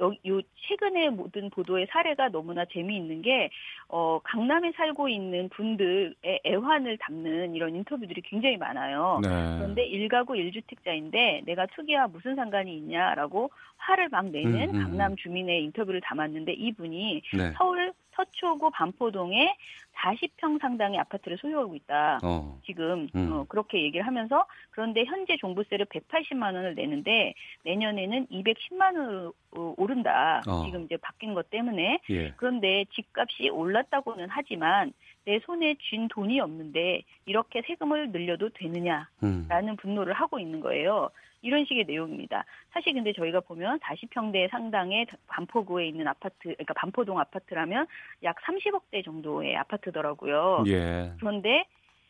S7: 요 최근의 모든 보도의 사례가 너무나 재미있는 게 어, 강남에 살고 있는 분들의 애환을 담는 이런 인터뷰들이 굉장히 많아요. 네. 그런데 1가구1주택자인데 내가 투기와 무슨 상관이 있냐라고 화를 막 내는 음, 음, 강남 음. 주민의 인터뷰를 담았는데 이분이 네. 서울 서초구 반포동에 40평 상당의 아파트를 소유하고 있다. 어. 지금 음. 어, 그렇게 얘기를 하면서 그런데 현재 종부세를 180만 원을 내는데 내년에는 210만 원으로 어, 오른다. 어. 지금 이제 바뀐 것 때문에 예. 그런데 집값이 올랐다고는 하지만 내 손에 쥔 돈이 없는데 이렇게 세금을 늘려도 되느냐라는 음. 분노를 하고 있는 거예요. 이런 식의 내용입니다. 사실 근데 저희가 보면 40평대 상당의 반포구에 있는 아파트, 그러니까 반포동 아파트라면 약 30억대 정도의 아파트더라고요. 예. 그런데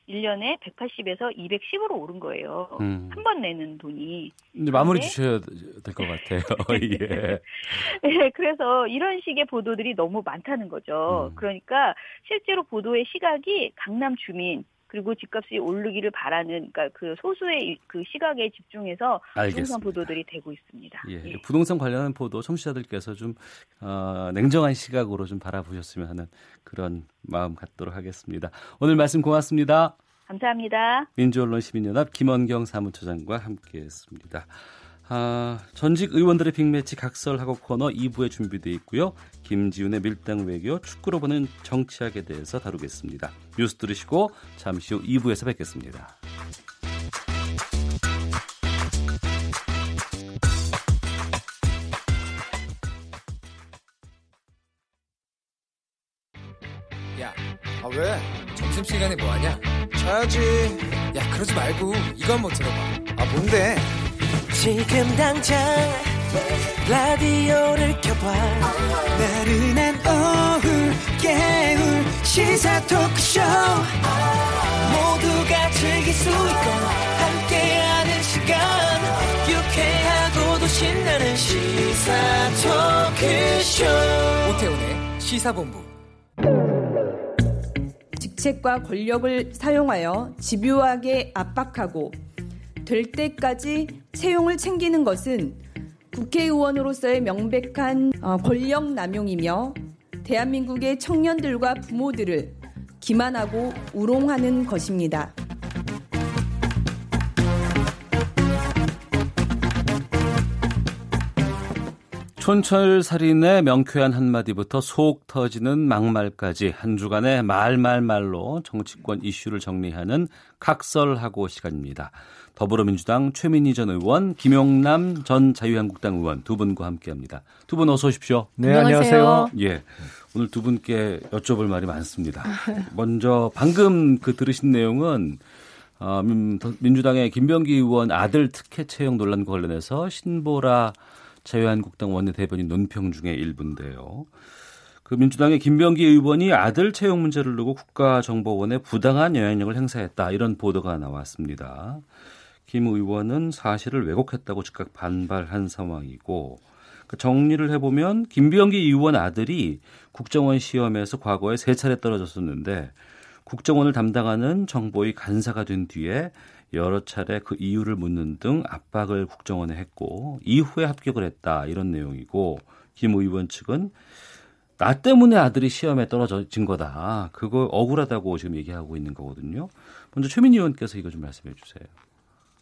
S7: 1년에 180에서 210으로 오른 거예요. 음. 한번 내는 돈이.
S2: 이제 마무리 주셔야 될 것 같아요.
S7: [laughs] 예. 네, 그래서 이런 식의 보도들이 너무 많다는 거죠. 음. 그러니까 실제로 보도의 시각이 강남 주민, 그리고 집값이 오르기를 바라는 그러니까 그 소수의 그 시각에 집중해서 알겠 부동산 보도들이 되고 있습니다. 예,
S2: 예. 부동산 관련한 보도 청취자들께서 좀 어, 냉정한 시각으로 좀 바라보셨으면 하는 그런 마음 갖도록 하겠습니다. 오늘 말씀 고맙습니다.
S7: 감사합니다.
S2: 민주언론 시민연합 김원경 사무처장과 함께했습니다. 아, 전직 의원들의 빅매치 각설하고 코너 2부에 준비되어 있고요. 김지훈의 밀당 외교, 축구로 보는 정치학에 대해서 다루겠습니다. 뉴스 들으시고 잠시 후 2부에서 뵙겠습니다. 야, 아 왜? 점심시간에 뭐하냐? 자야지. 야, 그러지 말고 이거 한번 들어봐. 아, 뭔데? 지금 당장
S8: 라디오를 켜봐 나른한 오후 깨울 시사 토크쇼 모두가 즐길 수 있고 함께하는 시간 유쾌하고도 신나는 시사 토크쇼 오태훈의 시사본부 직책과 권력을 사용하여 집요하게 압박하고 될 때까지 채용을 챙기는 것은 국회의원으로서의 명백한 어, 권력 남용이며 대한민국의 청년들과 부모들을 기만하고 우롱하는 것입니다.
S2: 촌철살인의 명쾌한 한마디부터 속 터지는 막말까지 한 주간의 말말말로 정치권 이슈를 정리하는 각설하고 시간입니다. 더불어민주당 최민희 전 의원, 김용남 전 자유한국당 의원 두 분과 함께합니다. 두 분 어서 오십시오. 네, 안녕하세요. 예. 오늘 두 분께 여쭤볼 말이 많습니다. 먼저 방금 그 들으신 내용은 어, 민주당의 김병기 의원 아들 특혜 채용 논란과 관련해서 신보라 자유한국당 원내대변인 논평 중에 일부인데요. 그 민주당의 김병기 의원이 아들 채용 문제를 두고 국가정보원에 부당한 영향력을 행사했다 이런 보도가 나왔습니다. 김 의원은 사실을 왜곡했다고 즉각 반발한 상황이고 그 정리를 해보면 김병기 의원 아들이 국정원 시험에서 과거에 세 차례 떨어졌었는데 국정원을 담당하는 정보의 간사가 된 뒤에 여러 차례 그 이유를 묻는 등 압박을 국정원에 했고 이후에 합격을 했다 이런 내용이고 김 의원 측은 나 때문에 아들이 시험에 떨어진 거다. 그걸 억울하다고 지금 얘기하고 있는 거거든요. 먼저 최민희 의원께서 이거 좀 말씀해 주세요.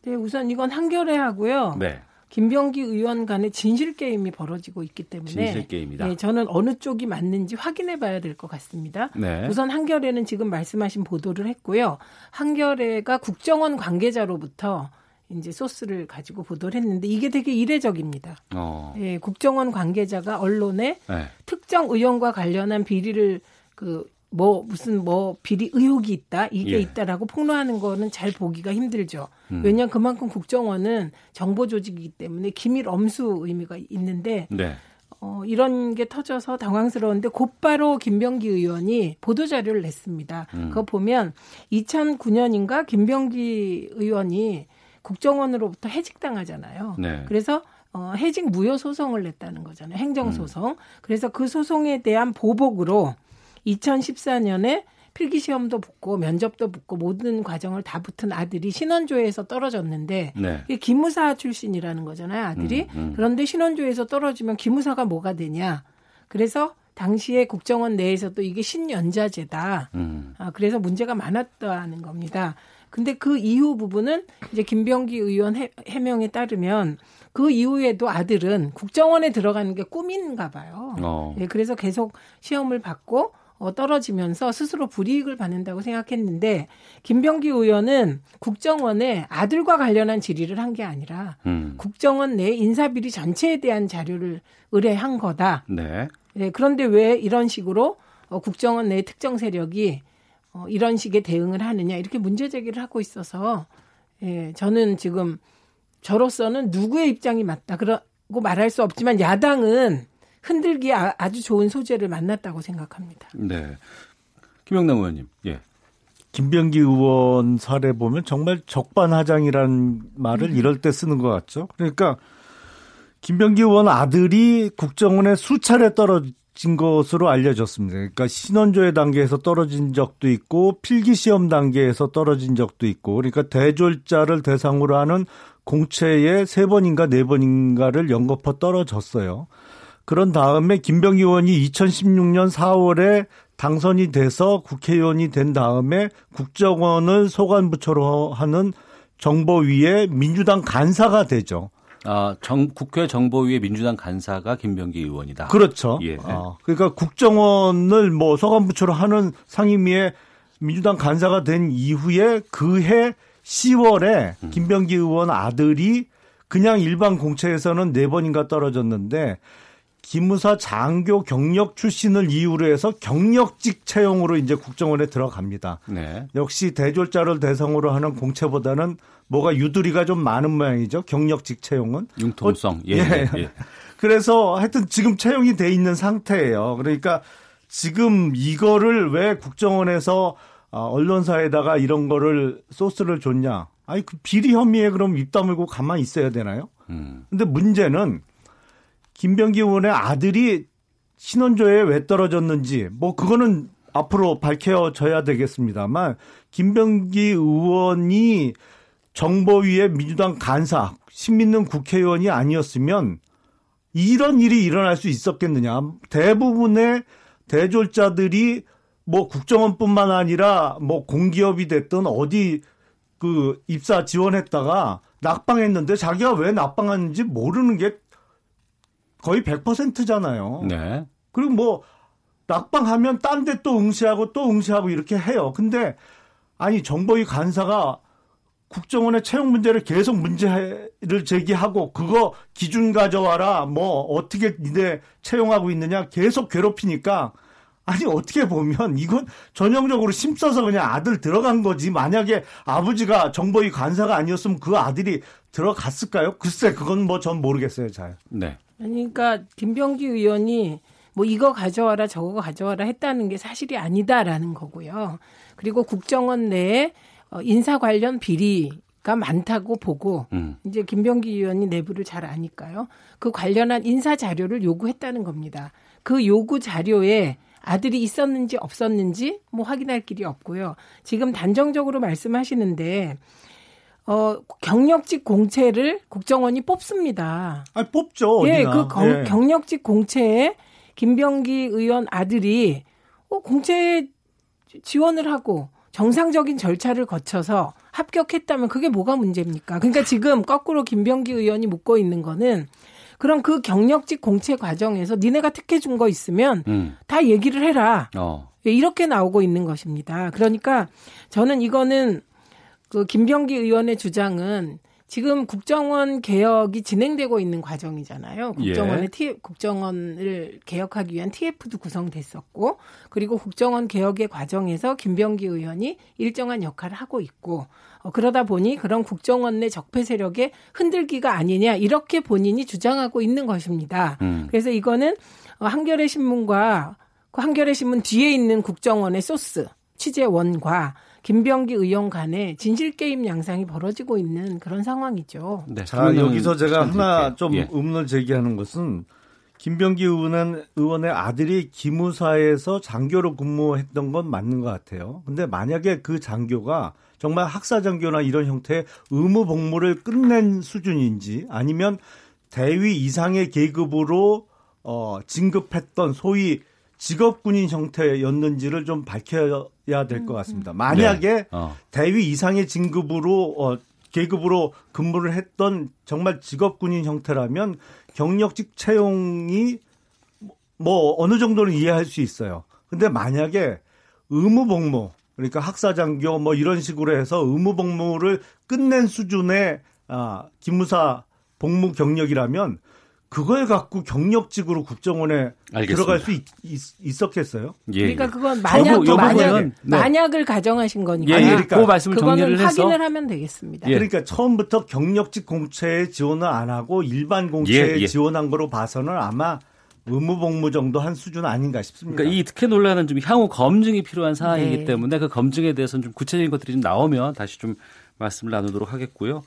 S9: 네, 우선 이건 한결에 하고요. 네. 김병기 의원 간의 진실 게임이 벌어지고 있기 때문에 진실 게임이다. 네, 저는 어느 쪽이 맞는지 확인해 봐야 될 것 같습니다. 네. 우선 한결에는 지금 말씀하신 보도를 했고요. 한결에가 국정원 관계자로부터 이제 소스를 가지고 보도를 했는데 이게 되게 이례적입니다. 어. 예, 국정원 관계자가 언론에 네. 특정 의원과 관련한 비리를 그뭐 무슨 뭐 비리 의혹이 있다 이게 예. 있다라고 폭로하는 거는 잘 보기가 힘들죠. 음. 왜냐 그만큼 국정원은 정보 조직이기 때문에 기밀 엄수 의미가 있는데 네. 어, 이런 게 터져서 당황스러운데 곧바로 김병기 의원이 보도자료를 냈습니다. 음. 그거 보면 2009년인가 김병기 의원이 국정원으로부터 해직당하잖아요. 네. 그래서 어, 해직 무효 소송을 냈다는 거잖아요. 행정 소송. 음. 그래서 그 소송에 대한 보복으로 2014년에 필기 시험도 붙고 면접도 붙고 모든 과정을 다 붙은 아들이 신원조회에서 떨어졌는데 네. 이 기무사 출신이라는 거잖아요 아들이 음, 음. 그런데 신원조회에서 떨어지면 기무사가 뭐가 되냐 그래서 당시에 국정원 내에서도 이게 신연자제다 음. 아, 그래서 문제가 많았다는 겁니다 근데 그 이후 부분은 이제 김병기 의원 해, 해명에 따르면 그 이후에도 아들은 국정원에 들어가는 게 꿈인가 봐요 어. 예, 그래서 계속 시험을 받고 어, 떨어지면서 스스로 불이익을 받는다고 생각했는데 김병기 의원은 국정원에 아들과 관련한 질의를 한 게 아니라 음. 국정원 내 인사비리 전체에 대한 자료를 의뢰한 거다. 네. 네, 그런데 왜 이런 식으로 어, 국정원 내 특정 세력이 어, 이런 식의 대응을 하느냐 이렇게 문제 제기를 하고 있어서 예, 저는 지금 저로서는 누구의 입장이 맞다 그러고 말할 수 없지만 야당은 흔들기 아, 아주 좋은 소재를 만났다고 생각합니다. 네.
S2: 김영남 의원님. 예.
S10: 김병기 의원 사례 보면 정말 적반하장이라는 말을 네. 이럴 때 쓰는 것 같죠. 그러니까 김병기 의원 아들이 국정원에 수차례 떨어진 것으로 알려졌습니다. 그러니까 신원조회 단계에서 떨어진 적도 있고 필기 시험 단계에서 떨어진 적도 있고 그러니까 대졸자를 대상으로 하는 공채에 세 번인가 네 번인가를 연거푸 떨어졌어요. 그런 다음에 김병기 의원이 2016년 4월에 당선이 돼서 국회의원이 된 다음에 국정원을 소관부처로 하는 정보위의 민주당 간사가 되죠.
S2: 아, 정, 국회 정보위의 민주당 간사가 김병기 의원이다.
S10: 그렇죠. 예. 아, 그러니까 국정원을 뭐 소관부처로 하는 상임위에 민주당 간사가 된 이후에 그해 10월에 음. 김병기 의원 아들이 그냥 일반 공채에서는 네 번인가 떨어졌는데 기무사 장교 경력 출신을 이유로 해서 경력직 채용으로 이제 국정원에 들어갑니다. 네. 역시 대졸자를 대상으로 하는 공채보다는 뭐가 유두리가 좀 많은 모양이죠. 경력직 채용은
S2: 융통성. 어, 예, 예. 예. 예.
S10: [laughs] 그래서 하여튼 지금 채용이 돼 있는 상태예요. 그러니까 지금 이거를 왜 국정원에서 어, 언론사에다가 이런 거를 소스를 줬냐? 아니 그 비리 혐의에 그럼 입 다물고 가만히 있어야 되나요? 음. 근데 문제는 김병기 의원의 아들이 신원조에 왜 떨어졌는지 뭐 그거는 앞으로 밝혀져야 되겠습니다만 김병기 의원이 정보위의 민주당 간사 신민능 국회의원이 아니었으면 이런 일이 일어날 수 있었겠느냐 대부분의 대졸자들이 뭐 국정원뿐만 아니라 뭐 공기업이 됐든 어디 그 입사 지원했다가 낙방했는데 자기가 왜 낙방하는지 모르는 게 거의 100%잖아요. 네. 그리고 뭐 낙방하면 딴 데 또 응시하고 또 응시하고 이렇게 해요. 근데 아니 정보위 간사가 국정원의 채용 문제를 계속 문제를 제기하고 그거 기준 가져와라 뭐 어떻게 이제 채용하고 있느냐 계속 괴롭히니까 아니 어떻게 보면 이건 전형적으로 심써서 그냥 아들 들어간 거지 만약에 아버지가 정보위 간사가 아니었으면 그 아들이 들어갔을까요? 글쎄 그건 뭐 전 모르겠어요 잘. 네.
S9: 그러니까 김병기 의원이 뭐 이거 가져와라 저거 가져와라 했다는 게 사실이 아니다라는 거고요. 그리고 국정원 내에 어, 인사 관련 비리가 많다고 보고 음. 이제 김병기 의원이 내부를 잘 아니까요. 그 관련한 인사 자료를 요구했다는 겁니다. 그 요구 자료에 아들이 있었는지 없었는지 뭐 확인할 길이 없고요. 지금 단정적으로 말씀하시는데 어, 경력직 공채를 국정원이 뽑습니다.
S10: 아, 뽑죠.
S9: 예, 어디나. 그 거, 예. 경력직 공채에 김병기 의원 아들이 어, 공채 지원을 하고 정상적인 절차를 거쳐서 합격했다면 그게 뭐가 문제입니까? 그러니까 지금 거꾸로 김병기 의원이 묻고 있는 거는 그럼 그 경력직 공채 과정에서 니네가 특혜 준 거 있으면 음. 다 얘기를 해라. 어. 예, 이렇게 나오고 있는 것입니다. 그러니까 저는 이거는 그 김병기 의원의 주장은 지금 국정원 개혁이 진행되고 있는 과정이잖아요. 예. 국정원의 예. T, 국정원을 개혁하기 위한 TF도 구성됐었고, 그리고 국정원 개혁의 과정에서 김병기 의원이 일정한 역할을 하고 있고, 어, 그러다 보니 그런 국정원 내 적폐 세력의 흔들기가 아니냐 이렇게 본인이 주장하고 있는 것입니다. 음. 그래서 이거는 어, 한겨레 신문과 그 한겨레 신문 뒤에 있는 국정원의 소스 취재원과 김병기 의원 간에 진실 게임 양상이 벌어지고 있는 그런 상황이죠. 네.
S10: 자 여기서 제가 하나 좀 예. 의문을 제기하는 것은 김병기 의원은 의원의 아들이 기무사에서 장교로 근무했던 건 맞는 것 같아요. 근데 만약에 그 장교가 정말 학사 장교나 이런 형태의 의무 복무를 끝낸 수준인지 아니면 대위 이상의 계급으로 어, 진급했던 소위 직업군인 형태였는지를 좀 밝혀 야될것 같습니다. 음, 음. 만약에 네. 어. 대위 이상의 진급으로 어, 계급으로 근무를 했던 정말 직업군인 형태라면 경력직 채용이 뭐 어느 정도는 이해할 수 있어요. 근데 만약에 의무 복무 그러니까 학사장교 뭐 이런 식으로 해서 의무 복무를 끝낸 수준의 아, 기무사 복무 경력이라면 그걸 갖고 경력직으로 국정원에 알겠습니다. 들어갈 수 있, 있 었겠어요
S9: 예, 예, 그러니까 그건 만약 요만약은 네. 만약을 가정하신 거니까 예, 예. 그러니까 그 말씀을 정리를 해서 확인을 하면 되겠습니다.
S10: 예. 그러니까 처음부터 경력직 공채에 지원을 안 하고 일반 공채에 예, 예, 지원한 거로 봐서는 아마 의무복무 정도 한 수준 아닌가 싶습니다.
S2: 그러니까 이 특혜 논란은 좀 향후 검증이 필요한 사항이기 네. 때문에 그 검증에 대해서는 좀 구체적인 것들이 좀 나오면 다시 좀 말씀을 나누도록 하겠고요.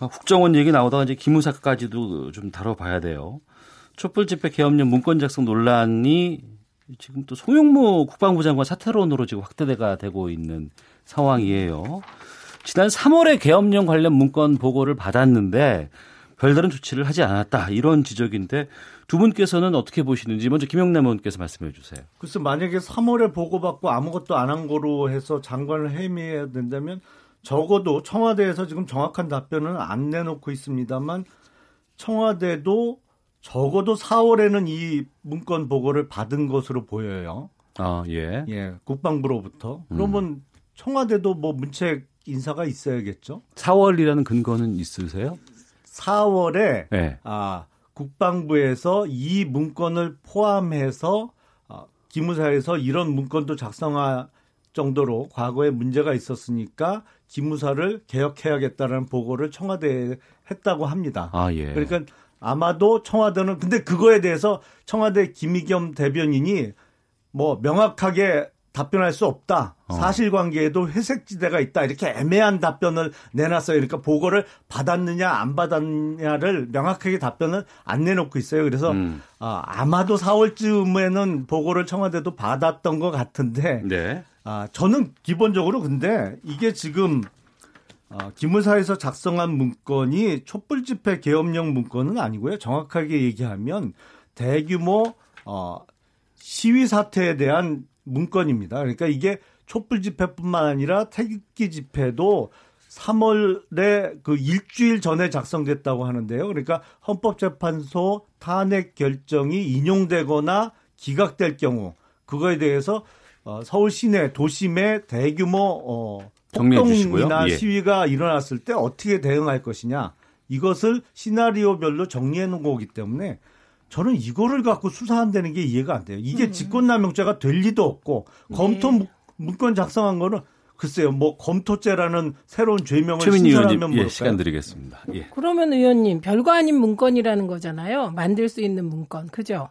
S2: 아, 국정원 얘기 나오다가 이제 기무사까지도 좀 다뤄봐야 돼요. 촛불 집회 개엄령 문건 작성 논란이 지금 또 송영무 국방부 장관 사퇴론으로 지금 확대가 되고 있는 상황이에요. 지난 3월에 개엄령 관련 문건 보고를 받았는데 별다른 조치를 하지 않았다 이런 지적인데 두 분께서는 어떻게 보시는지 먼저 김영남 의원께서 말씀해 주세요.
S10: 글쎄 만약에 3월에 보고받고 아무것도 안 한 거로 해서 장관을 해임해야 된다면 적어도 청와대에서 지금 정확한 답변은 안 내놓고 있습니다만 청와대도 적어도 4월에는 이 문건 보고를 받은 것으로 보여요. 아, 예. 예, 국방부로부터. 그러면 음. 청와대도 뭐 문책 인사가 있어야겠죠?
S2: 4월이라는 근거는 있으세요?
S10: 4월에 네. 예. 아, 국방부에서 이 문건을 포함해서 아, 기무사에서 이런 문건도 작성할 정도로 과거에 문제가 있었으니까 기무사를 개혁해야겠다라는 보고를 청와대에 했다고 합니다. 아, 예. 그러니까 아마도 청와대는 근데 그거에 대해서 청와대 김의겸 대변인이 뭐 명확하게 답변할 수 없다. 어. 사실관계에도 회색지대가 있다. 이렇게 애매한 답변을 내놨어요. 그러니까 보고를 받았느냐 안 받았냐를 명확하게 답변을 안 내놓고 있어요. 그래서 음. 아, 아마도 4월쯤에는 보고를 청와대도 받았던 것 같은데 네. 아, 저는 기본적으로 근데 이게 지금 어, 기무사에서 작성한 문건이 촛불 집회 계엄령 문건은 아니고요. 정확하게 얘기하면 대규모 어, 시위 사태에 대한 문건입니다. 그러니까 이게 촛불 집회뿐만 아니라 태극기 집회도 3월에 그 일주일 전에 작성됐다고 하는데요. 그러니까 헌법재판소 탄핵 결정이 인용되거나 기각될 경우 그거에 대해서 어, 서울 시내 도심의 대규모 어, 폭동이나 예. 시위가 일어났을 때 어떻게 대응할 것이냐 이것을 시나리오별로 정리해 놓은 거기 때문에 저는 이거를 갖고 수사한다는 게 이해가 안 돼요. 이게 음. 직권남용죄가 될 리도 없고 네. 검토 네. 문건 작성한 거는 글쎄요, 뭐 검토죄라는 새로운 죄명을 신설하면 예, 시간
S9: 드리겠습니다. 예. 그러면 의원님 별거 아닌 문건이라는 거잖아요. 만들 수 있는 문건, 그죠?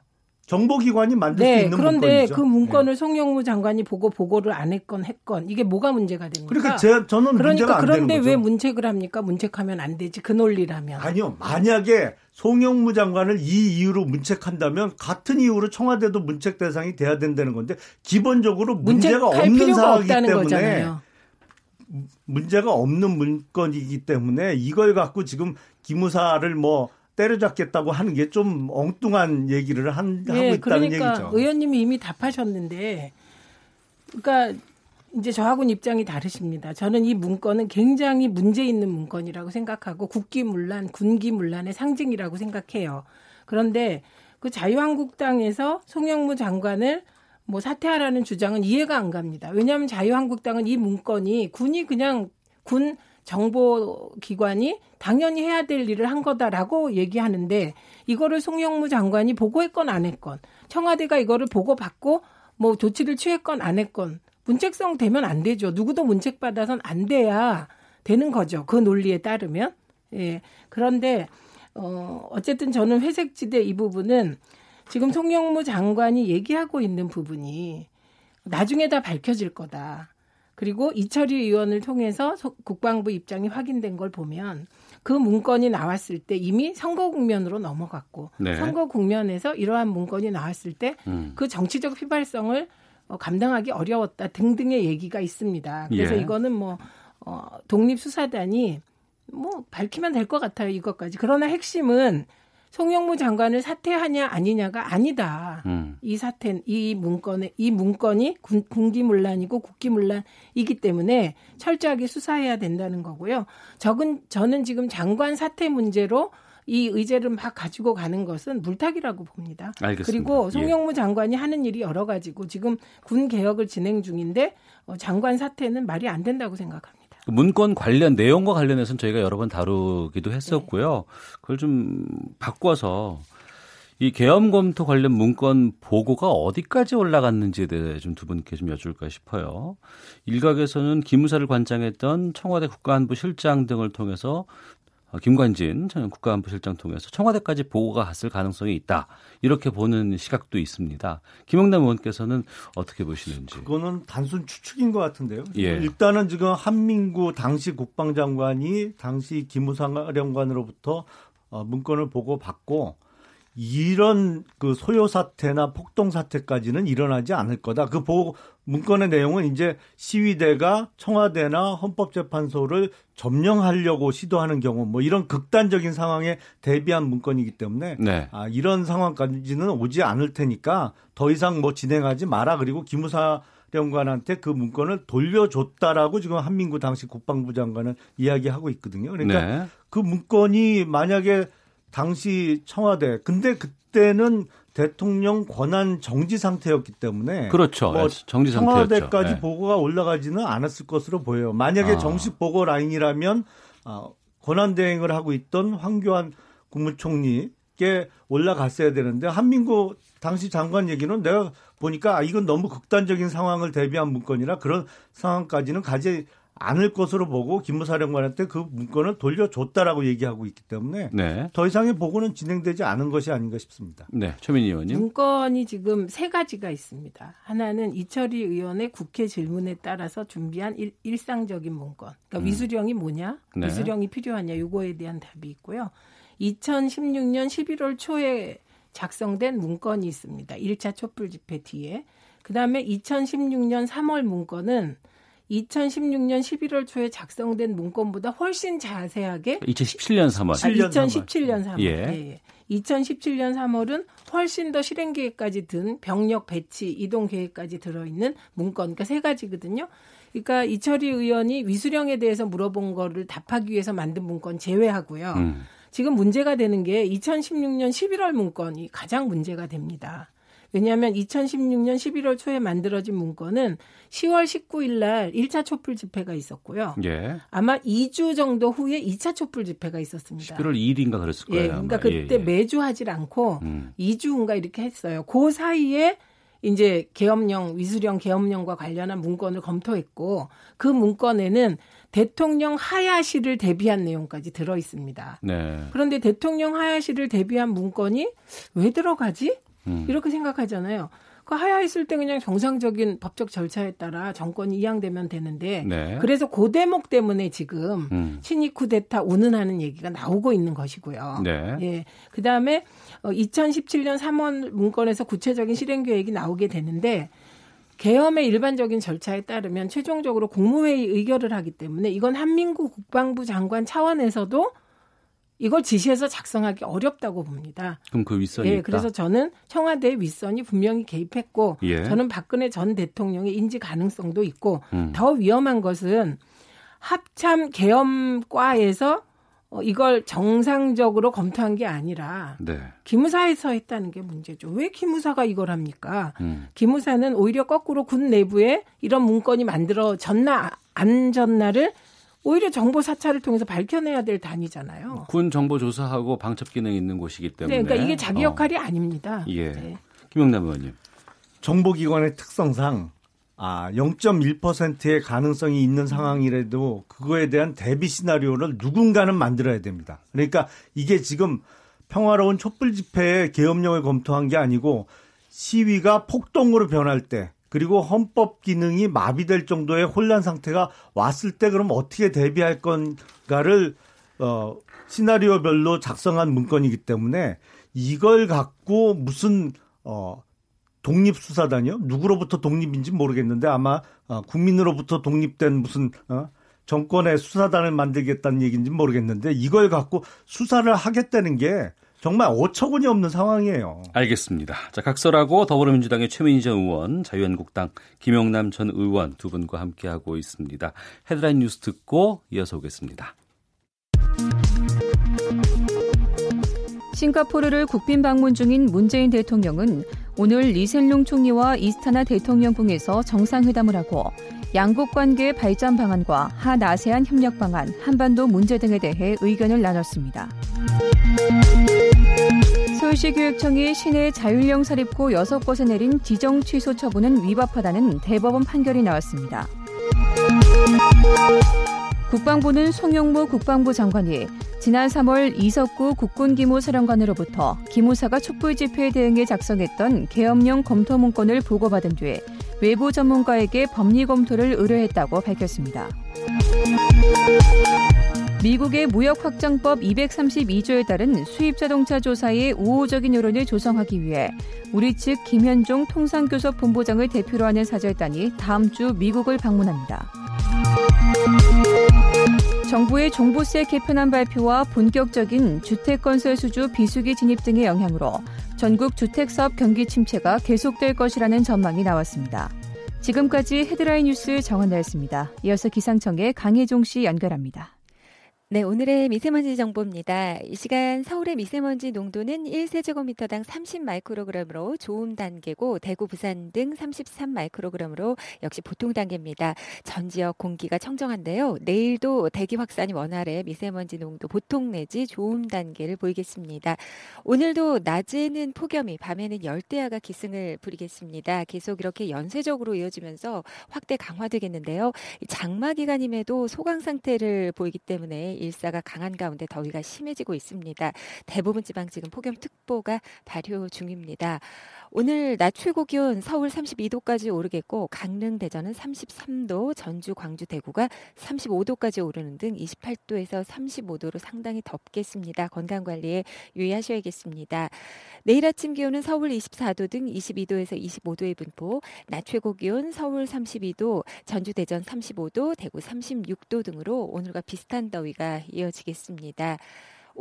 S10: 정보기관이 만들 네, 수 있는
S9: 그런데
S10: 문건이죠.
S9: 그 문건을 네. 예. 송영무 장관이 보고 보고를 안 했건 했건 이게 뭐가 문제가 됩니까?
S10: 그러니까 제, 저는 그러니까
S9: 그런데 왜 문책을 합니까? 문책하면 안 되지 그 논리라면
S10: 아니요 만약에 송영무 장관을 이 이유로 문책한다면 같은 이유로 청와대도 문책 대상이 돼야 된다는 건데 기본적으로 문제가 없는 사항이기 때문에 거잖아요. 문제가 없는 문건이기 때문에 이걸 갖고 지금 기무사를 뭐 때려잡겠다고 하는 게 좀 엉뚱한 얘기를 한,
S9: 네, 하고 있다는 그러니까 얘기죠. 의원님이 이미 답하셨는데, 그러니까 이제 저하고는 입장이 다르십니다. 저는 이 문건은 굉장히 문제 있는 문건이라고 생각하고 국기문란, 군기문란의 상징이라고 생각해요. 그런데 그 자유한국당에서 송영무 장관을 뭐 사퇴하라는 주장은 이해가 안 갑니다. 왜냐하면 자유한국당은 이 문건이 군이 그냥 군 정보기관이 당연히 해야 될 일을 한 거다라고 얘기하는데 이거를 송영무 장관이 보고했건 안 했건 청와대가 이거를 보고받고 뭐 조치를 취했건 안 했건 문책성 되면 안 되죠. 누구도 문책받아선 안 돼야 되는 거죠. 그 논리에 따르면. 예. 그런데 어 어쨌든 저는 회색 지대 이 부분은 지금 송영무 장관이 얘기하고 있는 부분이 나중에 다 밝혀질 거다. 그리고 이철희 의원을 통해서 국방부 입장이 확인된 걸 보면 그 문건이 나왔을 때 이미 선거 국면으로 넘어갔고 네. 선거 국면에서 이러한 문건이 나왔을 때그 음. 그 정치적 휘발성을 어, 감당하기 어려웠다 등등의 얘기가 있습니다. 그래서 예. 이거는 뭐 어, 독립수사단이 뭐 밝히면 될 것 같아요 이것까지. 그러나 핵심은 송영무 장관을 사퇴하냐 아니냐가 아니다. 음. 이 사태, 이 문건에 이 문건이 군, 군기문란이고 국기문란이기 때문에 철저하게 수사해야 된다는 거고요. 적은 저는 지금 장관 사태 문제로 이 의제를 막 가지고 가는 것은 물타기라고 봅니다. 알겠습니다. 그리고 예. 송영무 예. 장관이 하는 일이 여러 가지고 지금 군 개혁을 진행 중인데 어, 장관 사태는 말이 안 된다고 생각합니다.
S2: 그 문건 관련 내용과 관련해서는 저희가 여러 번 다루기도 했었고요. 네. 그걸 좀 바꿔서 이 계엄 검토 관련 문건 보고가 어디까지 올라갔는지에 대해 좀 두 분께 좀 여쭐까 싶어요. 일각에서는 기무사를 관장했던 청와대 국가안보실장 등을 통해서 어, 김관진 전 국가안보실장 통해서 청와대까지 보고가 갔을 가능성이 있다 이렇게 보는 시각도 있습니다. 김영남 의원께서는 어떻게 보시는지?
S10: 그거는 단순 추측인 것 같은데요. 예. 일단은 지금 한민구 당시 국방장관이 당시 기무사령관으로부터 어, 문건을 보고 받고 이런 그 소요 사태나 폭동 사태까지는 일어나지 않을 거다. 그 보고 문건의 내용은 이제 시위대가 청와대나 헌법재판소를 점령하려고 시도하는 경우 뭐 이런 극단적인 상황에 대비한 문건이기 때문에 네. 아, 이런 상황까지는 오지 않을 테니까 더 이상 뭐 진행하지 마라. 그리고 기무사 령관한테그 문건을 돌려줬다라고 지금 한민구 당시 국방부 장관은 이야기하고 있거든요. 그러니까 네. 그 문건이 만약에 당시 청와대 근데 그때는 대통령 권한 정지 상태였기 때문에
S2: 그렇죠. 뭐 예, 정지
S10: 상태였죠. 청와대까지 네. 보고가 올라가지는 않았을 것으로 보여요. 만약에 아. 정식 보고 라인이라면 어, 권한 대행을 하고 있던 황교안 국무총리께 올라갔어야 되는데 한민구 당시 장관 얘기는 내가 보니까 아, 이건 너무 극단적인 상황을 대비한 문건이라 그런 상황까지는 가지 않을 것으로 보고 김무사령관한테 그 문건을 돌려줬다라고 얘기하고 있기 때문에 네. 더 이상의 보고는 진행되지 않은 것이 아닌가 싶습니다.
S2: 네, 최민희 의원님.
S9: 문건이 지금 세 가지가 있습니다. 하나는 이철희 의원의 국회 질문에 따라서 준비한 일, 상적인 문건. 그러니까 음. 위수령이 뭐냐, 네. 위수령이 필요하냐 이거에 대한 답이 있고요. 2016년 11월 초에 작성된 문건이 있습니다. 1차 촛불 집회 뒤에. 그다음에 2016년 3월 문건은 2016년 11월 초에 작성된 문건보다 훨씬 자세하게
S2: 2017년 3월 아, 2017년 3월 예.
S9: 예, 2017년 예. 3월은 훨씬 더 실행 계획까지 든 병력 배치 이동 계획까지 들어 있는 문건 그러니까 세 가지거든요. 그러니까 이철희 의원이 위수령에 대해서 물어본 거를 답하기 위해서 만든 문건 제외하고요. 음. 지금 문제가 되는 게 2016년 11월 문건이 가장 문제가 됩니다. 왜냐하면 2016년 11월 초에 만들어진 문건은 10월 19일 날 1차 촛불 집회가 있었고요. 예. 아마 2주 정도 후에 2차 촛불 집회가 있었습니다.
S2: 11월 2일인가 그랬을 예, 거예요. 예,
S9: 그러니까 아마. 그때 예, 예, 매주 하질 않고 음. 2주인가 이렇게 했어요. 그 사이에 이제 계엄령 위수령 계엄령과 관련한 문건을 검토했고 그 문건에는 대통령 하야시를 대비한 내용까지 들어 있습니다. 네. 그런데 대통령 하야시를 대비한 문건이 왜 들어가지? 음. 이렇게 생각하잖아요. 그 하야했을 때 그냥 정상적인 법적 절차에 따라 정권이 이양되면 되는데 네. 그래서 고 그 대목 때문에 지금 음. 친이 쿠데타 운운하는 얘기가 나오고 있는 것이고요. 네. 예. 그다음에 2017년 어, 3월 문건에서 구체적인 실행 계획이 나오게 되는데 개엄의 일반적인 절차에 따르면 최종적으로 국무회의 의결을 하기 때문에 이건 한민구 국방부 장관 차원에서도 이걸 지시해서 작성하기 어렵다고 봅니다. 그럼 그 윗선이 예, 그래서 저는 청와대 윗선이 분명히 개입했고 예. 저는 박근혜 전 대통령의 인지 가능성도 있고 음. 더 위험한 것은 합참 계엄과에서 어, 이걸 정상적으로 검토한 게 아니라 네. 기무사에서 했다는 게 문제죠. 왜 기무사가 이걸 합니까? 음. 기무사는 오히려 거꾸로 군 내부에 이런 문건이 만들어졌나 안 졌나를 오히려 정보 사찰을 통해서 밝혀내야 될 단위잖아요.
S2: 군 정보 조사하고 방첩 기능 이 있는 곳이기 때문에.
S9: 네, 그러니까 이게 자기 역할이 어. 아닙니다.
S2: 예. 네. 김영남 의원님.
S10: 정보기관의 특성상 아, 0.1%의 가능성이 있는 상황이라도 그거에 대한 대비 시나리오를 누군가는 만들어야 됩니다. 그러니까 이게 지금 평화로운 촛불 집회의 계엄령을 검토한 게 아니고 시위가 폭동으로 변할 때 그리고 헌법 기능이 마비될 정도의 혼란 상태가 왔을 때 그럼 어떻게 대비할 건가를 어, 시나리오별로 작성한 문건이기 때문에 이걸 갖고 무슨 어, 독립 수사단이요? 누구로부터 독립인지 모르겠는데 아마 어, 국민으로부터 독립된 무슨 어, 정권의 수사단을 만들겠다는 얘기인지 모르겠는데 이걸 갖고 수사를 하겠다는 게 정말 어처구니 없는 상황이에요.
S2: 알겠습니다. 자, 각설하고 더불어민주당의 최민희 전 의원, 자유한국당 김영남 전 의원 두 분과 함께하고 있습니다. 헤드라인 뉴스 듣고 이어서 오겠습니다.
S11: 싱가포르를 국빈 방문 중인 문재인 대통령은 오늘 리셀룽 총리와 이스타나 대통령궁에서 정상회담을 하고 양국 관계 발전 방안과 한아세안 협력 방안, 한반도 문제 등에 대해 의견을 나눴습니다. 서울시교육청이 시내 자율형 사립고 6곳에 내린 지정 취소 처분은 위법하다는 대법원 판결이 나왔습니다. 국방부는 송영무 국방부 장관이 지난 3월 이석구 국군기무사령관으로부터 기무사가 촛불 집회대응에 작성했던 계엄령 검토 문건을 보고받은 뒤에 외부 전문가에게 법리 검토를 의뢰했다고 밝혔습니다. 미국의 무역 확장법 232조에 따른 수입 자동차 조사의 우호적인 여론을 조성하기 위해 우리 측 김현종 통상교섭 본부장을 대표로 하는 사절단이 다음 주 미국을 방문합니다. 정부의 종부세 개편안 발표와 본격적인 주택건설 수주 비수기 진입 등의 영향으로 전국 주택사업 경기 침체가 계속될 것이라는 전망이 나왔습니다. 지금까지 헤드라인 뉴스 정원나였습니다. 이어서 기상청의 강혜종 씨 연결합니다.
S12: 네, 오늘의 미세먼지 정보입니다. 이 시간 서울의 미세먼지 농도는 1세제곱미터당 30마이크로그램으로 좋음 단계고 대구, 부산 등 33마이크로그램으로 역시 보통 단계입니다. 전 지역 공기가 청정한데요. 내일도 대기 확산이 원활해 미세먼지 농도 보통 내지 좋음 단계를 보이겠습니다. 오늘도 낮에는 폭염이 밤에는 열대야가 기승을 부리겠습니다. 계속 이렇게 연쇄적으로 이어지면서 확대 강화되겠는데요. 장마 기간임에도 소강 상태를 보이기 때문에 일사가 강한 가운데 더위가 심해지고 있습니다. 대부분 지방 지금 폭염특보가 발효 중입니다. 오늘 낮 최고 기온 서울 32도까지 오르겠고 강릉 대전은 33도, 전주 광주 대구가 35도까지 오르는 등 28도에서 35도로 상당히 덥겠습니다. 건강 관리에 유의하셔야겠습니다. 내일 아침 기온은 서울 24도 등 22도에서 25도의 분포, 낮 최고 기온 서울 32도, 전주 대전 35도, 대구 36도 등으로 오늘과 비슷한 더위가 이어지겠습니다.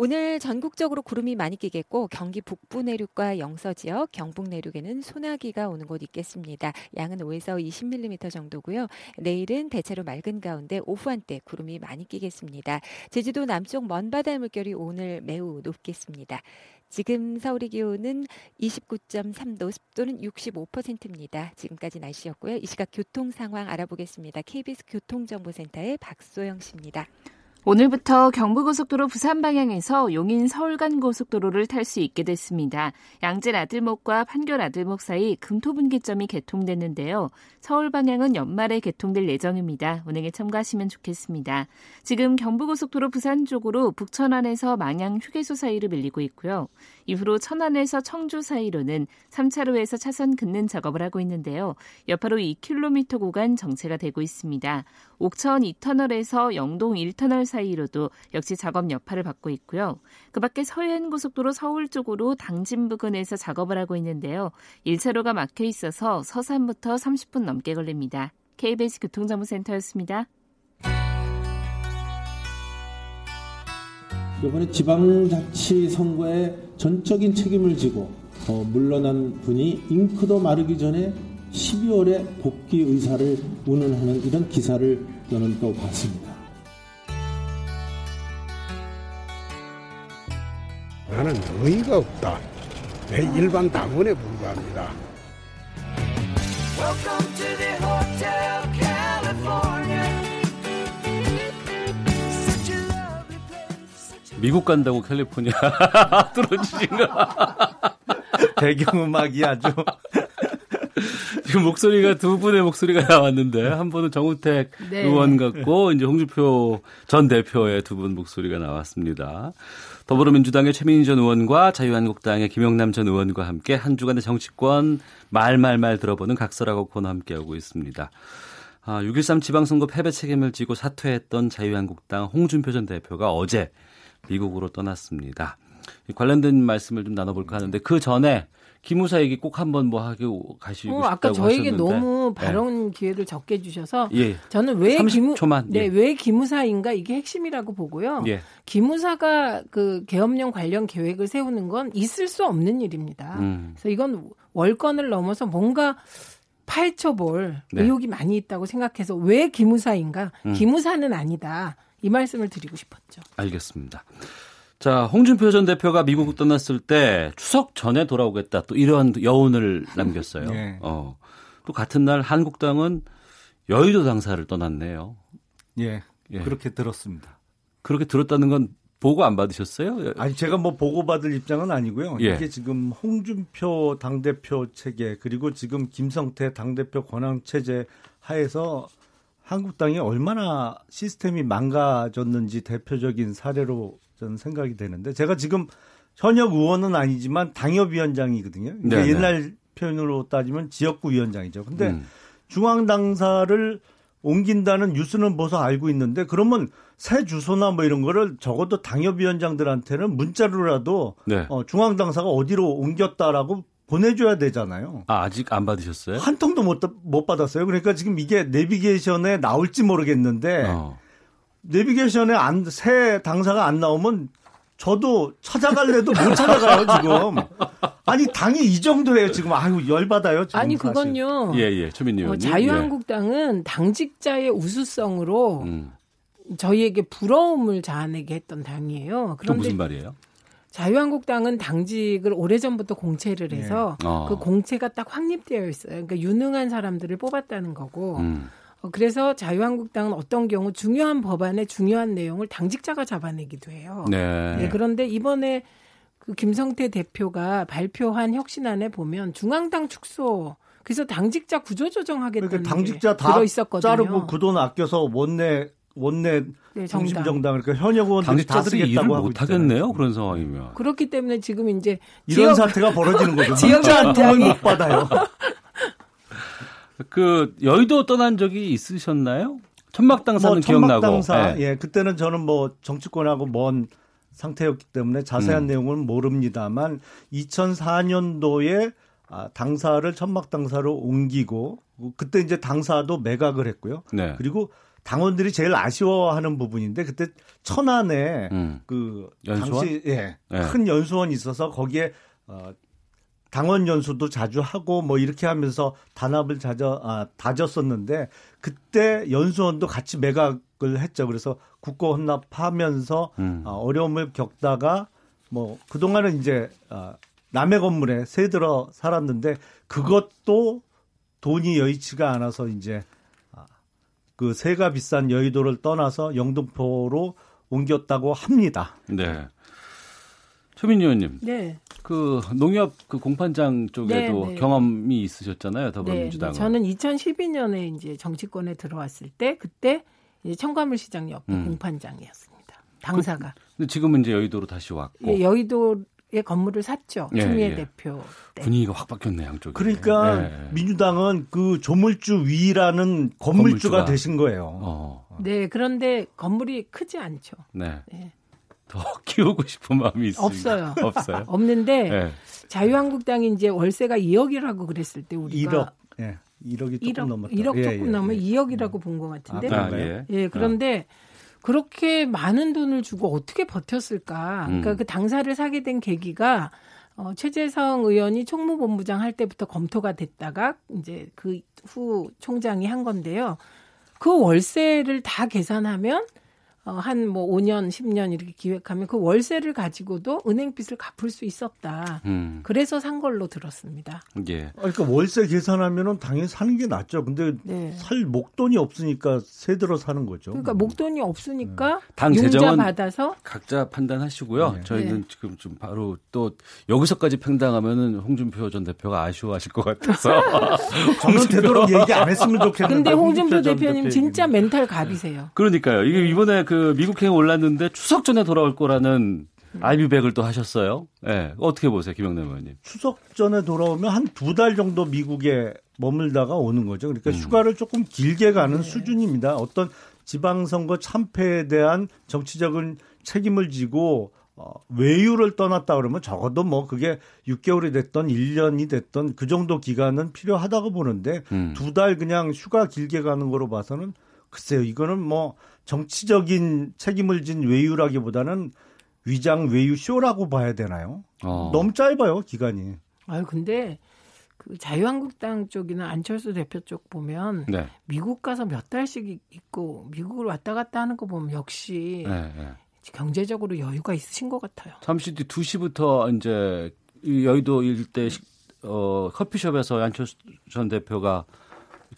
S12: 오늘 전국적으로 구름이 많이 끼겠고 경기 북부 내륙과 영서 지역, 경북 내륙에는 소나기가 오는 곳 있겠습니다. 양은 5에서 20mm 정도고요. 내일은 대체로 맑은 가운데 오후 한때 구름이 많이 끼겠습니다. 제주도 남쪽 먼바다 물결이 오늘 매우 높겠습니다. 지금 서울의 기온은 29.3도, 습도는 65%입니다. 지금까지 날씨였고요. 이 시각 교통 상황 알아보겠습니다. KBS 교통정보센터의 박소영 씨입니다.
S13: 오늘부터 경부고속도로 부산 방향에서 용인 서울 간 고속도로를 탈 수 있게 됐습니다. 양질 아들목과 판결 아들목 사이 금토분기점이 개통됐는데요. 서울 방향은 연말에 개통될 예정입니다. 운행에 참가하시면 좋겠습니다. 지금 경부고속도로 부산 쪽으로 북천안에서 망양 휴게소 사이로 밀리고 있고요. 이후로 천안에서 청주 사이로는 3차로에서 차선 긋는 작업을 하고 있는데요. 옆으로 2km 구간 정체가 되고 있습니다. 옥천 2터널에서 영동 1터널 사이로도 역시 작업 여파를 받고 있고요. 그 밖에 서해안 고속도로 서울 쪽으로 당진 부근에서 작업을 하고 있는데요. 1차로가 막혀 있어서 서산부터 30분 넘게 걸립니다. KBS 교통정보센터였습니다.
S14: 이번에 지방자치 선거에 전적인 책임을 지고 어, 물러난 분이 잉크도 마르기 전에 12월에 복귀 의사를 운운하는 이런 기사를 저는 또 봤습니다.
S15: 나는 의의가 없다. 내 일반 당원에 불과합니다.
S2: 미국 간다고 캘리포니아 떨어지신가?
S16: [laughs] [laughs] 배경음악이 아주
S2: [laughs] 지금 목소리가 두 분의 목소리가 나왔는데 한 분은 정우택 네. 의원 같고 이제 홍준표 전 대표의 두 분 목소리가 나왔습니다. 더불어민주당의 최민희 전 의원과 자유한국당의 김영남 전 의원과 함께 한 주간의 정치권 말말말 들어보는 각서라고 코너 함께하고 있습니다. 아, 6.13 지방선거 패배 책임을 지고 사퇴했던 자유한국당 홍준표 전 대표가 어제 미국으로 떠났습니다. 관련된 말씀을 좀 나눠볼까 하는데 그 전에 기무사에게 꼭 한번 뭐 하고 가시고 어, 싶다고
S9: 아까 저에게 하셨는데. 너무 네. 발언 네. 기회를 적게 주셔서 예. 저는 왜 기무 네, 예. 왜 기무사인가 이게 핵심이라고 보고요. 예. 기무사가 그 계엄령 관련 계획을 세우는 건 있을 수 없는 일입니다. 음. 그래서 이건 월권을 넘어서 뭔가 파헤쳐볼 네. 의혹이 많이 있다고 생각해서 왜 기무사인가? 음. 기무사는 아니다. 이 말씀을 드리고 싶었죠.
S2: 알겠습니다. 자, 홍준표 전 대표가 미국 을 떠났을 때 추석 전에 돌아오겠다 또 이러한 여운을 남겼어요. 네. 어. 또 같은 날 한국당은 여의도 당사를 떠났네요. 예,
S10: 예. 그렇게 들었습니다.
S2: 그렇게 들었다는 건 보고 안 받으셨어요?
S10: 아니 제가 뭐 보고 받을 입장은 아니고요. 예. 이게 지금 홍준표 당 대표 체계 그리고 지금 김성태 당 대표 권한 체제 하에서 한국당이 얼마나 시스템이 망가졌는지 대표적인 사례로 저는 생각이 되는데 제가 지금 현역 의원은 아니지만 당협위원장이거든요. 그러니까 옛날 표현으로 따지면 지역구 위원장이죠. 근데 음. 중앙 당사를 옮긴다는 뉴스는 벌써 알고 있는데 그러면 새 주소나 뭐 이런 거를 적어도 당협위원장들한테는 문자로라도 네. 어, 중앙 당사가 어디로 옮겼다라고 보내줘야 되잖아요.
S2: 아, 아직 안 받으셨어요?
S10: 한 통도 못, 못 받았어요. 그러니까 지금 이게 내비게이션에 나올지 모르겠는데 어. 내비게이션에 안, 새 당사가 안 나오면 저도 찾아갈래도 못 찾아가요 지금. 아니 당이 이 정도예요 지금. 아유 열받아요
S9: 지금. 아니 그건요.
S2: 예예 예, 예 최민님 어,
S9: 자유한국당은 예. 당직자의 우수성으로 음. 저희에게 부러움을 자아내게 했던 당이에요.
S2: 그런데 무슨 말이에요?
S9: 자유한국당은 당직을 오래전부터 공채를 해서 예. 어. 그 공채가 딱 확립되어 있어요. 그러니까 유능한 사람들을 뽑았다는 거고. 음. 어, 그래서 자유한국당은 어떤 경우 중요한 법안의 중요한 내용을 당직자가 잡아내기도 해요. 네. 네 그런데 이번에 그 김성태 대표가 발표한 혁신안에 보면 중앙당 축소 그래서 당직자 구조 조정하겠다는 그러니까
S10: 당직자 다 들어 있었거든요. 자르고 그 돈 아껴서 원내 원내 네, 정당. 정당 그러니까 현역 의원들이 다 쓰겠다고
S2: 하고 못 하겠네요 그런 상황이면
S9: 그렇기 때문에 지금 이제
S10: 이런 지역, 사태가 벌어지는 거죠. [laughs] 지역한테 못 받아요. [laughs]
S2: 그 여의도 떠난 적이 있으셨나요? 천막당사는 뭐 기억나고. 천막당사. 예.
S10: 예. 그때는 저는 뭐 정치권하고 먼 상태였기 때문에 자세한 음. 내용은 모릅니다만 2004년도에 아, 당사를 천막당사로 옮기고 그때 이제 당사도 매각을 했고요. 네. 그리고 당원들이 제일 아쉬워하는 부분인데 그때 천안에 음. 그 연수원? 당시 예큰 예. 연수원이 있어서 거기에 어, 당원 연수도 자주 하고 뭐 이렇게 하면서 단합을 자저 아, 다졌었는데 그때 연수원도 같이 매각을 했죠. 그래서 국고 혼납하면서 음. 아, 어려움을 겪다가 뭐 그동안은 이제 아, 남의 건물에 새 들어 살았는데 그것도 돈이 여의치가 않아서 이제 아, 그새가 비싼 여의도를 떠나서 영등포로 옮겼다고 합니다.
S2: 네. 최민희 의원님.
S9: 네.
S2: 그 농협 그 공판장 쪽에도 네, 네. 경험이 있으셨잖아요, 더불어민주당. 네, 네. 저는
S9: 2012년에 이제 정치권에 들어왔을 때 그때 이제 청과물시장 옆 음. 공판장이었습니다. 당사가.
S2: 그, 지금은 이제 여의도로 다시 왔고. 예,
S9: 여의도 예, 건물을 샀죠. 예, 추미애 예. 대표.
S2: 때. 분위기가 확 바뀌었네, 양쪽이.
S10: 그러니까 예, 예. 민주당은 그 조물주 위라는 건물주가, 건물주가. 되신 거예요.
S9: 어. 네, 그런데 건물이 크지 않죠.
S2: 네. 네. 더 [laughs] 키우고 싶은 마음이 있어요.
S9: 없어요. [laughs] 없어요. 없는데 네. 자유한국당이 이제 월세가 2억이라고 그랬을 때 우리가
S10: 1억. 예. 1억이 조금 1억, 넘었다. 1억
S9: 예, 조금 예,
S10: 예,
S9: 넘으면 예. 2억이라고 음. 본것 같은데. 아, 아, 예. 예. 그런데 그렇게 많은 돈을 주고 어떻게 버텼을까? 그러니까 음. 그 당사를 사게 된 계기가 어, 최재성 의원이 총무본부장 할 때부터 검토가 됐다가 이제 그 후 총장이 한 건데요. 그 월세를 다 계산하면 어, 한뭐 5년, 10년 이렇게 기획하면 그 월세를 가지고도 은행 빚을 갚을 수 있었다. 음. 그래서 산 걸로 들었습니다.
S10: 예. 그러니까 월세 계산하면 당연히 사는 게 낫죠. 근데 네. 살 목돈이 없으니까 세 들어 사는 거죠.
S9: 그러니까 음. 목돈이 없으니까 네. 당 재정은 받아서
S2: 각자 판단하시고요. 네. 저희는 네. 지금 좀 바로 또 여기서까지 평당하면은 홍준표 전 대표가 아쉬워하실 것 같아서 [laughs]
S10: 저는 되도록 얘기 안 했으면 좋겠는데.
S9: 근데 홍준표, 홍준표 대표님 진짜 멘탈 갑이세요.
S2: 네. 그러니까요. 이게 이번에 그그 미국행 올랐는데 추석 전에 돌아올 거라는 알비백을 음. 또 하셨어요. 예. 네. 어떻게 보세요, 김영남 의원님?
S10: 추석 전에 돌아오면 한 두 달 정도 미국에 머물다가 오는 거죠. 그러니까 음. 휴가를 조금 길게 가는 네. 수준입니다. 어떤 지방선거 참패에 대한 정치적인 책임을 지고 어, 외유를 떠났다 그러면 적어도 뭐 그게 6개월이 됐던 1년이 됐던 그 정도 기간은 필요하다고 보는데 음. 두달 그냥 휴가 길게 가는 거로 봐서는 글쎄요 이거는 뭐 정치적인 책임을 진 외유라기보다는 위장 외유 쇼라고 봐야 되나요? 어. 너무 짧아요 기간이.
S9: 아유 근데 그 자유한국당 쪽이나 안철수 대표 쪽 보면 네. 미국 가서 몇 달씩 있고 미국을 왔다 갔다 하는 거 보면 역시 네, 네. 경제적으로 여유가 있으신 것 같아요.
S2: 잠시 뒤 2시부터 이제 여의도 일대 어, 커피숍에서 안철수 전 대표가